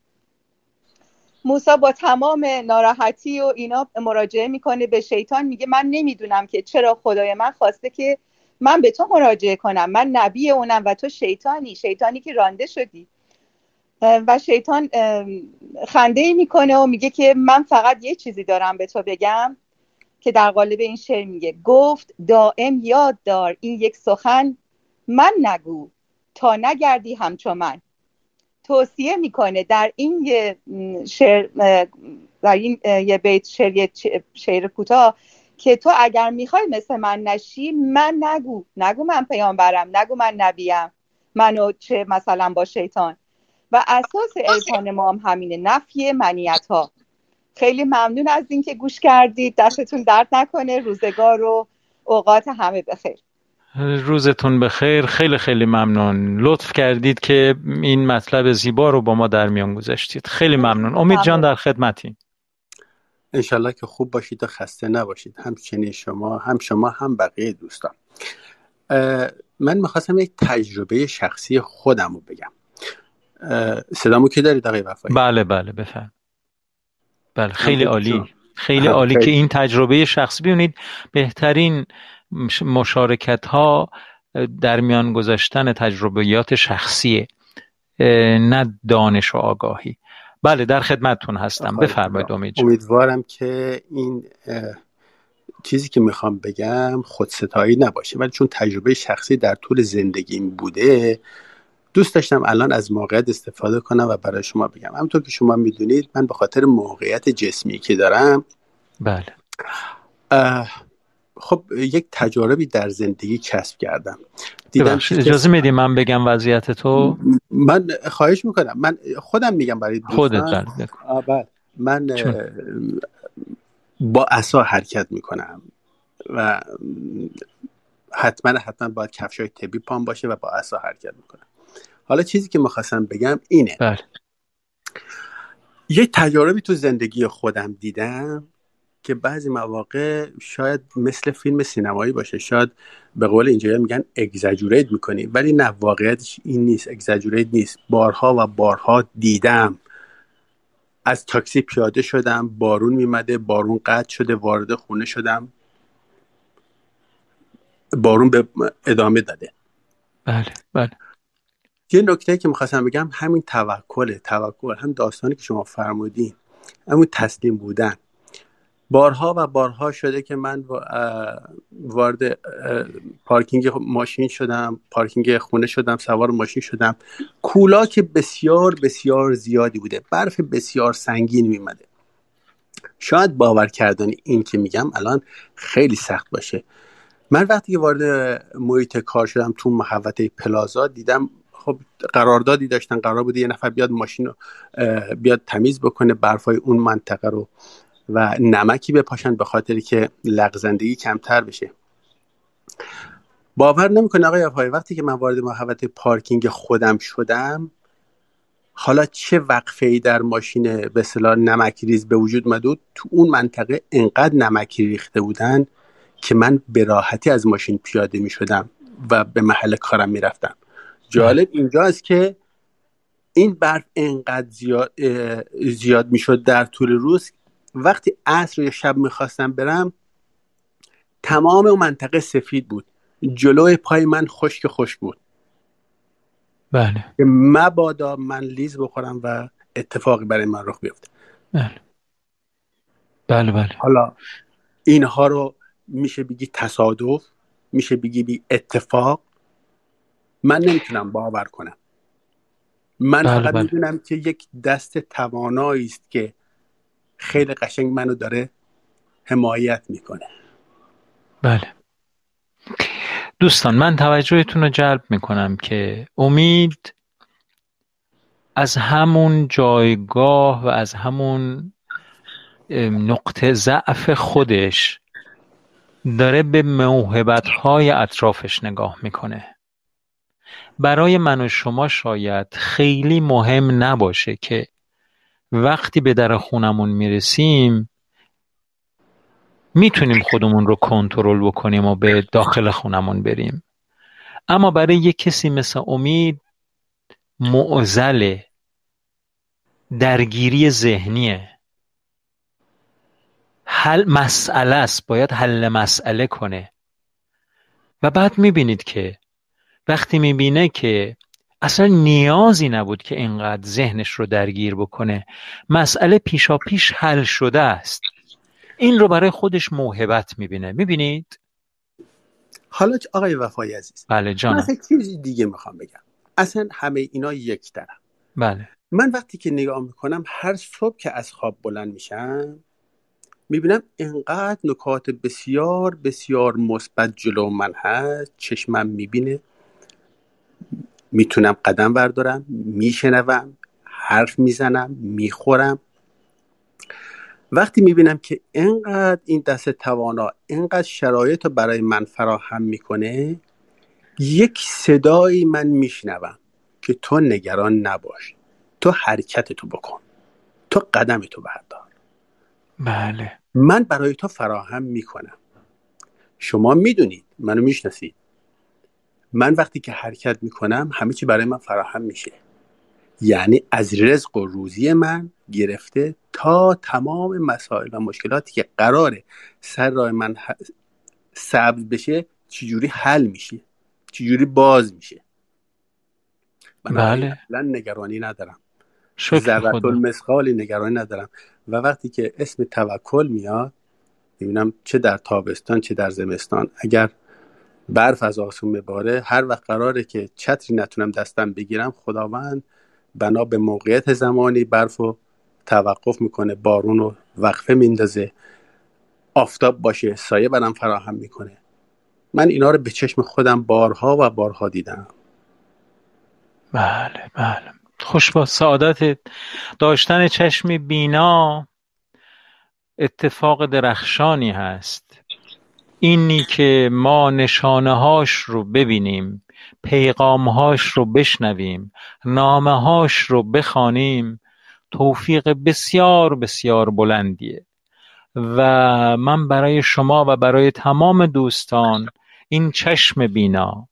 موسا با تمام ناراحتی و اینا مراجعه می‌کنه به شیطان میگه من نمی‌دونم که چرا خدای من خواسته که من به تو مراجعه کنم. من نبی اونم و تو شیطانی شیطانی که رانده شدی. و شیطان خنده می‌کنه و میگه که من فقط یه چیزی دارم به تو بگم که در قالب این شعر میگه. گفت دائم یاد دار این یک سخن من نگو تا نگردی همچون من. توصیه می‌کنه در این یه شعر در این یه بیت شعر شعر کوتاه که تو اگر می‌خوای مثل من نشی من نگو. نگو من پیامبرم نگو من نبیم. منو چه مثلا با شیطان. و اساس عرفان ما هم همینه. نفی منیت ها خیلی ممنون از اینکه گوش کردید. دستتون درد نکنه. روزگار و اوقات همه بخیر. روزتون بخیر. خیلی خیلی ممنون. لطف کردید که این مطلب زیبا رو با ما در میان گذاشتید. خیلی ممنون. امید جان در خدمتی انشالله که خوب باشید و خسته نباشید. همچنین شما هم شما هم بقیه دوستان. من می‌خواستم یک تجربه شخصی خودم رو بگم. صدامو که دارید آقای وفایی؟ بله بله بفهم. بله خیلی عالی. خیلی عالی که این تجربه شخصی. ببینید بهترین مشارکت ها در میان گذاشتن تجربیات شخصیه نه دانش و آگاهی. بله در خدمتتون هستم. بفرمایید امید امیدوارم که این چیزی که می‌خوام بگم خودستایی نباشه ولی چون تجربه شخصی در طول زندگیم بوده دوست داشتم الان از موقعیت استفاده کنم و برای شما بگم. همونطور که شما می‌دونید من به خاطر موقعیت جسمی که دارم بله. خب یک تجاربی در زندگی کسب کردم. دیدم اجازه میدی من بگم وضعیت تو؟ من خواهش می‌کنم. من خودم میگم برای خودت بله. من با عصا حرکت می‌کنم و حتما حتما باید کفشای تبی پام باشه و با عصا حرکت می‌کنم. حالا چیزی که می‌خواستم بگم اینه. بله. یه تجاربی تو زندگی خودم دیدم. که بعضی مواقع شاید مثل فیلم سینمایی باشه. شاید به قول اینجا میگن اگزاجوریت می‌کنی ولی نه واقعیتش این نیست. اگزاجوریت نیست. بارها و بارها دیدم. از تاکسی پیاده شدم بارون میمده بارون قطع شده وارد خونه شدم. بارون به ادامه داده. بله بله. یه نکته که می‌خواستم بگم همین توکل توکل هم داستانی که شما فرمودین همون تسلیم بودن. بارها و بارها شده که من وارد پارکینگ ماشین شدم پارکینگ خونه شدم سوار ماشین شدم. کولا که بسیار بسیار زیادی بوده. برف بسیار سنگین میمده شاید باور کردن این که میگم الان خیلی سخت باشه. من وقتی که وارد محیط کار شدم تو محوطه پلازا دیدم خب قراردادی داشتن. قرار بوده یه نفر بیاد ماشین رو بیاد تمیز بکنه برفای اون منطقه رو. و نمکی بپاشن به خاطر که لغزندگی کمتر بشه. باور نمی‌کنه آقای افای وقتی که من وارد محوطه پارکینگ خودم شدم حالا چه وقفه ای در ماشین به اصطلاح نمک ریز به وجود مدود تو اون منطقه انقدر نمکی ریخته بودن که من به راحتی از ماشین پیاده می شدم و به محل کارم می رفتم جالب اینجاست که این برف انقدر زیاد, زیاد می شد در طول روز وقتی عصر یا شب می‌خواستم برم تمام اون منطقه سفید بود. جلوی پای من خشک خشک بود. بله. مبادا من لیز بخورم و اتفاقی برای من رخ بیفته. بله. بله بله. حالا اینها رو میشه بگی تصادف میشه بگی بی اتفاق. من نمی‌تونم باور کنم. من بله فقط بله. می‌دونم که یک دست توانایی است که خیلی قشنگ منو داره حمایت می‌کنه. بله. دوستان من توجهتون رو جلب می‌کنم که امید از همون جایگاه و از همون نقطه ضعف خودش داره به موهبت های اطرافش نگاه می‌کنه. برای من و شما شاید خیلی مهم نباشه که وقتی به در خونمون می‌رسیم می‌تونیم خودمون رو کنترل بکنیم و به داخل خونمون بریم. اما برای یک کسی مثل امید معزله درگیری ذهنیه. حل مسئله است باید حل مسئله کنه. و بعد می‌بینید که وقتی می‌بینه که اصلا نیازی نبود که اینقدر ذهنش رو درگیر بکنه. مسئله پیشا پیش حل شده است. این رو برای خودش موهبت می‌بینه. می‌بینید؟ حالا آقای وفای عزیز بله من جانم اصلا چیزی دیگه می‌خوام بگم. اصلا همه اینا یک طرف. بله. من وقتی که نگاه می‌کنم هر صبح که از خواب بلند میشم می‌بینم انقدر نکات بسیار بسیار مثبت جلو من هست. چشمم می‌بینه. می‌تونم قدم بردارم میشنوم حرف می‌زنم می‌خورم. وقتی می‌بینم که اینقدر این دست توانا اینقدر شرایط رو برای من فراهم می‌کنه یک صدایی من میشنوم که تو نگران نباش. تو حرکت تو بکن. تو قدم تو بردار. بله. من برای تو فراهم می‌کنم. شما می‌دونید منو می‌شناسید. من وقتی که حرکت می‌کنم همه چی برای من فراهم میشه. یعنی از رزق و روزی من گرفته تا تمام مسائل و مشکلاتی که قراره سر راه من سبز بشه چجوری حل میشه؟ چجوری باز میشه؟ بنابراین بله. اصلا نگرانی ندارم. ذرت المثقالی نگرانی ندارم. و وقتی که اسم توکل میاد می‌بینم چه در تابستان چه در زمستان اگر برف از آسمون بباره. هر وقت قراره که چتری نتونم دستم بگیرم خداوند بنا به موقعیت زمانی برف رو توقف می‌کنه بارون رو وقفه میندازه آفتاب باشه سایه برم فراهم می‌کنه. من اینا رو به چشم خودم بارها و بارها دیدم. بله بله. خوش با سعادت داشتن چشم بینا اتفاق درخشانی هست. اینی که ما نشانه هاش رو ببینیم پیغام هاش رو بشنویم نامه هاش رو بخوانیم توفیق بسیار بسیار بلندیه. و من برای شما و برای تمام دوستان این چشم بینا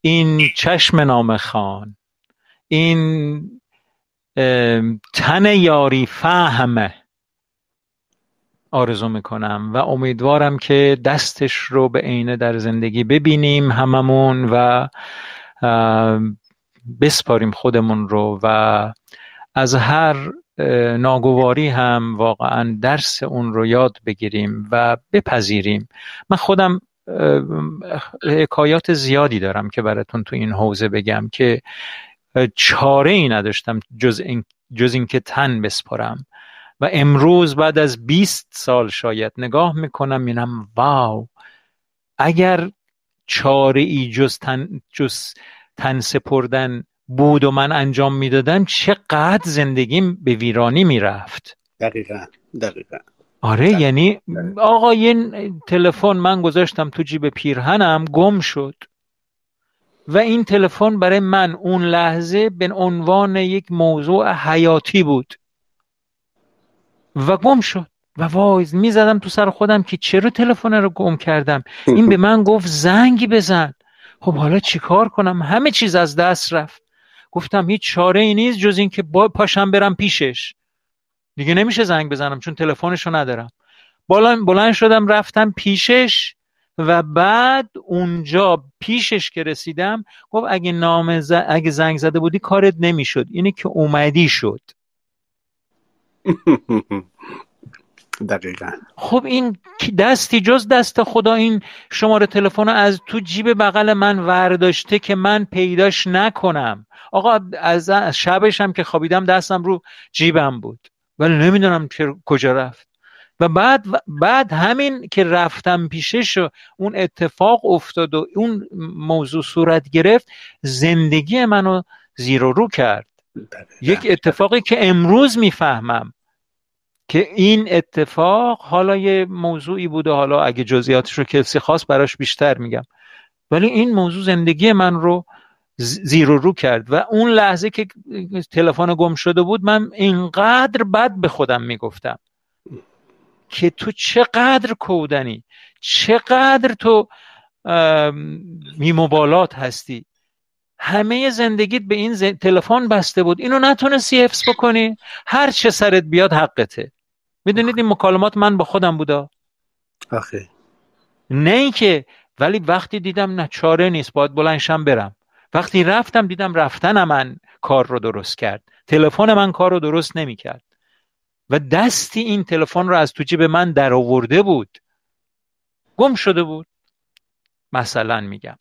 این چشم نامه خان این تن یاری فهمه آرزو می‌کنم و امیدوارم که دستش رو به عینه در زندگی ببینیم هممون و بسپاریم خودمون رو و از هر ناگواری هم واقعا درس اون رو یاد بگیریم و بپذیریم. من خودم حکایات زیادی دارم که براتون تو این حوزه بگم که چاره ای نداشتم جز این جز اینکه تن بسپرم و امروز بعد از 20 سال شاید نگاه می‌کنم می‌بینم واو اگر چاره ای جز تن, جز تن سپردن بود و من انجام می‌دادم چقدر زندگیم به ویرانی می‌رفت دقیقا دقیقا آره بله. یعنی. آقا یه تلفن من گذاشتم تو جیب پیرهنم گم شد و این تلفن برای من اون لحظه به عنوان یک موضوع حیاتی بود و گم شد. و وای می‌زدم تو سر خودم که چرا تلفن رو گم کردم؟ این به من گفت زنگی بزن. خب حالا چیکار کنم؟ همه چیز از دست رفت. گفتم هیچ چاره ای نیست جز اینکه با پاشم برم پیشش. دیگه نمیشه زنگ بزنم چون تلفنشو ندارم. بلند بلند شدم رفتم پیشش و بعد اونجا پیشش که رسیدم گفت اگه نام ز... اگه زنگ زده بودی کارت نمی‌شد. اینه که اومدی شد. دقیقا. خب این دستی جز دست خدا این شماره تلفن رو از تو جیب بغل من ورداشته که من پیداش نکنم. آقا از شبش هم که خوابیدم دستم رو جیبم بود. ولی نمی‌دونم کجا رفت. و بعد بعد همین که رفتم پیشش و اون اتفاق افتاد و اون موضوع صورت گرفت زندگی منو زیر و رو کرد. یک اتفاقی که امروز می‌فهمم که این اتفاق حالا یه موضوعی بوده حالا اگه جزئیاتش رو کسی خواست براش بیشتر میگم. ولی این موضوع زندگی من رو زیر و رو کرد و اون لحظه که تلفن گم شده بود من اینقدر بد به خودم می‌گفتم که تو چقدر کودنی چقدر تو میموبالات هستی. همه زندگیت به این تلفن بسته بود. اینو نتونستی حفظ بکنی. هر چه سرت بیاد حقته. می‌دونید این مکالمات من با خودم بودا؟ آخه. نه اینکه ولی وقتی دیدم نه چاره نیست باید بلنشم برم. وقتی رفتم دیدم رفتن من کار رو درست کرد. تلفن من کار رو درست نمی‌کرد. و دستی این تلفن رو از تو جیب من در آورده بود. گم شده بود. مثلا میگم.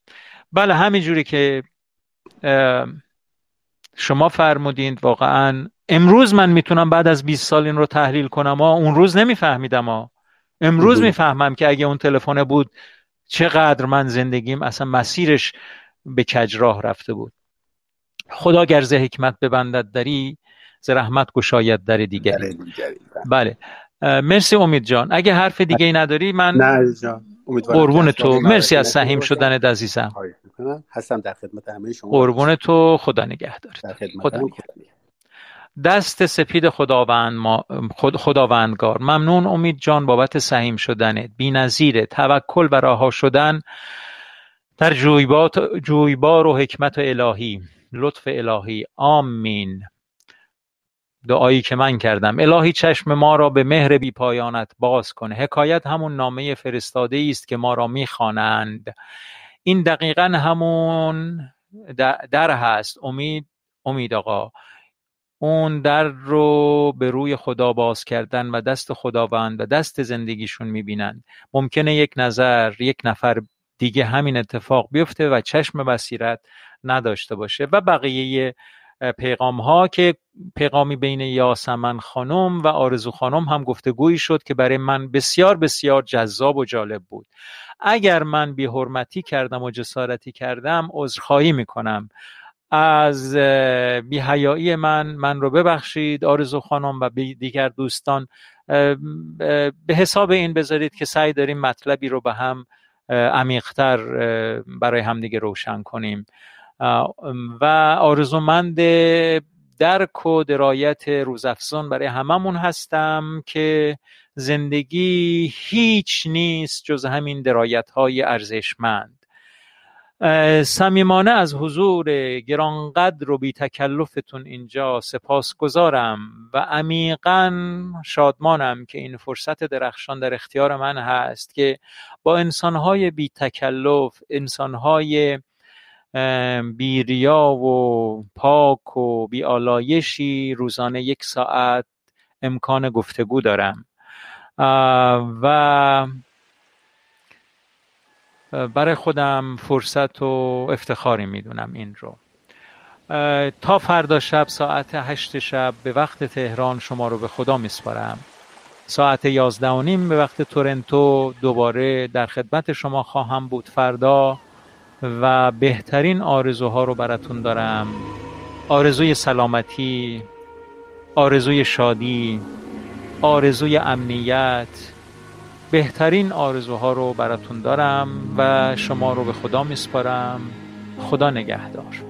بله همینجوری که شما فرمودین واقعا امروز من می‌تونم بعد از 20 سال این رو تحلیل کنم ها اون روز نمیفهمیدم ها امروز می‌فهمم که اگه اون تلفن بود چقدر من زندگیم اصلا مسیرش به کج راه رفته بود. خدا گرزه حکمت ببندد داری ز رحمت گشاید در دیگری. بله. مرسی امید جان. اگه حرف دیگه ای نداری من نه جان قربون تو. مرسی از سهیم شدن عزیزم. هستم در خدمت همه شما. قربون تو. خدا نگهدار خدا دست سپید خداوند ما خد خداوندگار. ممنون امید جان بابت سهیم شدنت. بی‌نظیره توکل و رها شدن در جویبار و حکمت الهی. لطف الهی. آمین. دعایی که من کردم. الهی چشم ما را به مهر بی پایانت باز کن. حکایت همون نامه فرستاده است که ما را می‌خوانند این دقیقا همون در هست. امید امید آقا. اون در رو به روی خدا باز کردن و دست خداوند و دست زندگیشون می‌بینند ممکنه یک نظر یک نفر دیگه همین اتفاق بیفته و چشم بصیرت نداشته باشه و بقیه پیغام ها که پیغامی بین یاسمن خانم و آرزو خانم هم گفتگویی شد که برای من بسیار بسیار جذاب و جالب بود. اگر من بی حرمتی کردم و جسارتی کردم عذرخواهی می‌کنم. از بیهیایی من من رو ببخشید آرزو خانم و دیگر دوستان. به حساب این بذارید که سعی داریم مطلبی رو به هم عمیقتر برای همدیگه روشن کنیم. و آرزومند درک و درایت روزافزون برای هممون هستم که زندگی هیچ نیست جز همین درایت های ارزشمند صمیمانه از حضور گرانقدر و بی تکلفتون اینجا سپاس گذارم و عمیقا شادمانم که این فرصت درخشان در اختیار من هست که با انسانهای بی تکلف انسانهای بیریا و پاک و بیالایشی روزانه یک ساعت امکان گفتگو دارم. و برای خودم فرصت و افتخاری می‌دونم این رو. تا فردا شب ساعت هشت شب به وقت تهران شما رو به خدا میسپارم. ساعت یازده و نیم به وقت تورنتو دوباره در خدمت شما خواهم بود. فردا و بهترین آرزوها رو براتون دارم. آرزوی سلامتی آرزوی شادی آرزوی امنیت بهترین آرزوها رو براتون دارم و شما رو به خدا میسپارم. خدا نگهدار.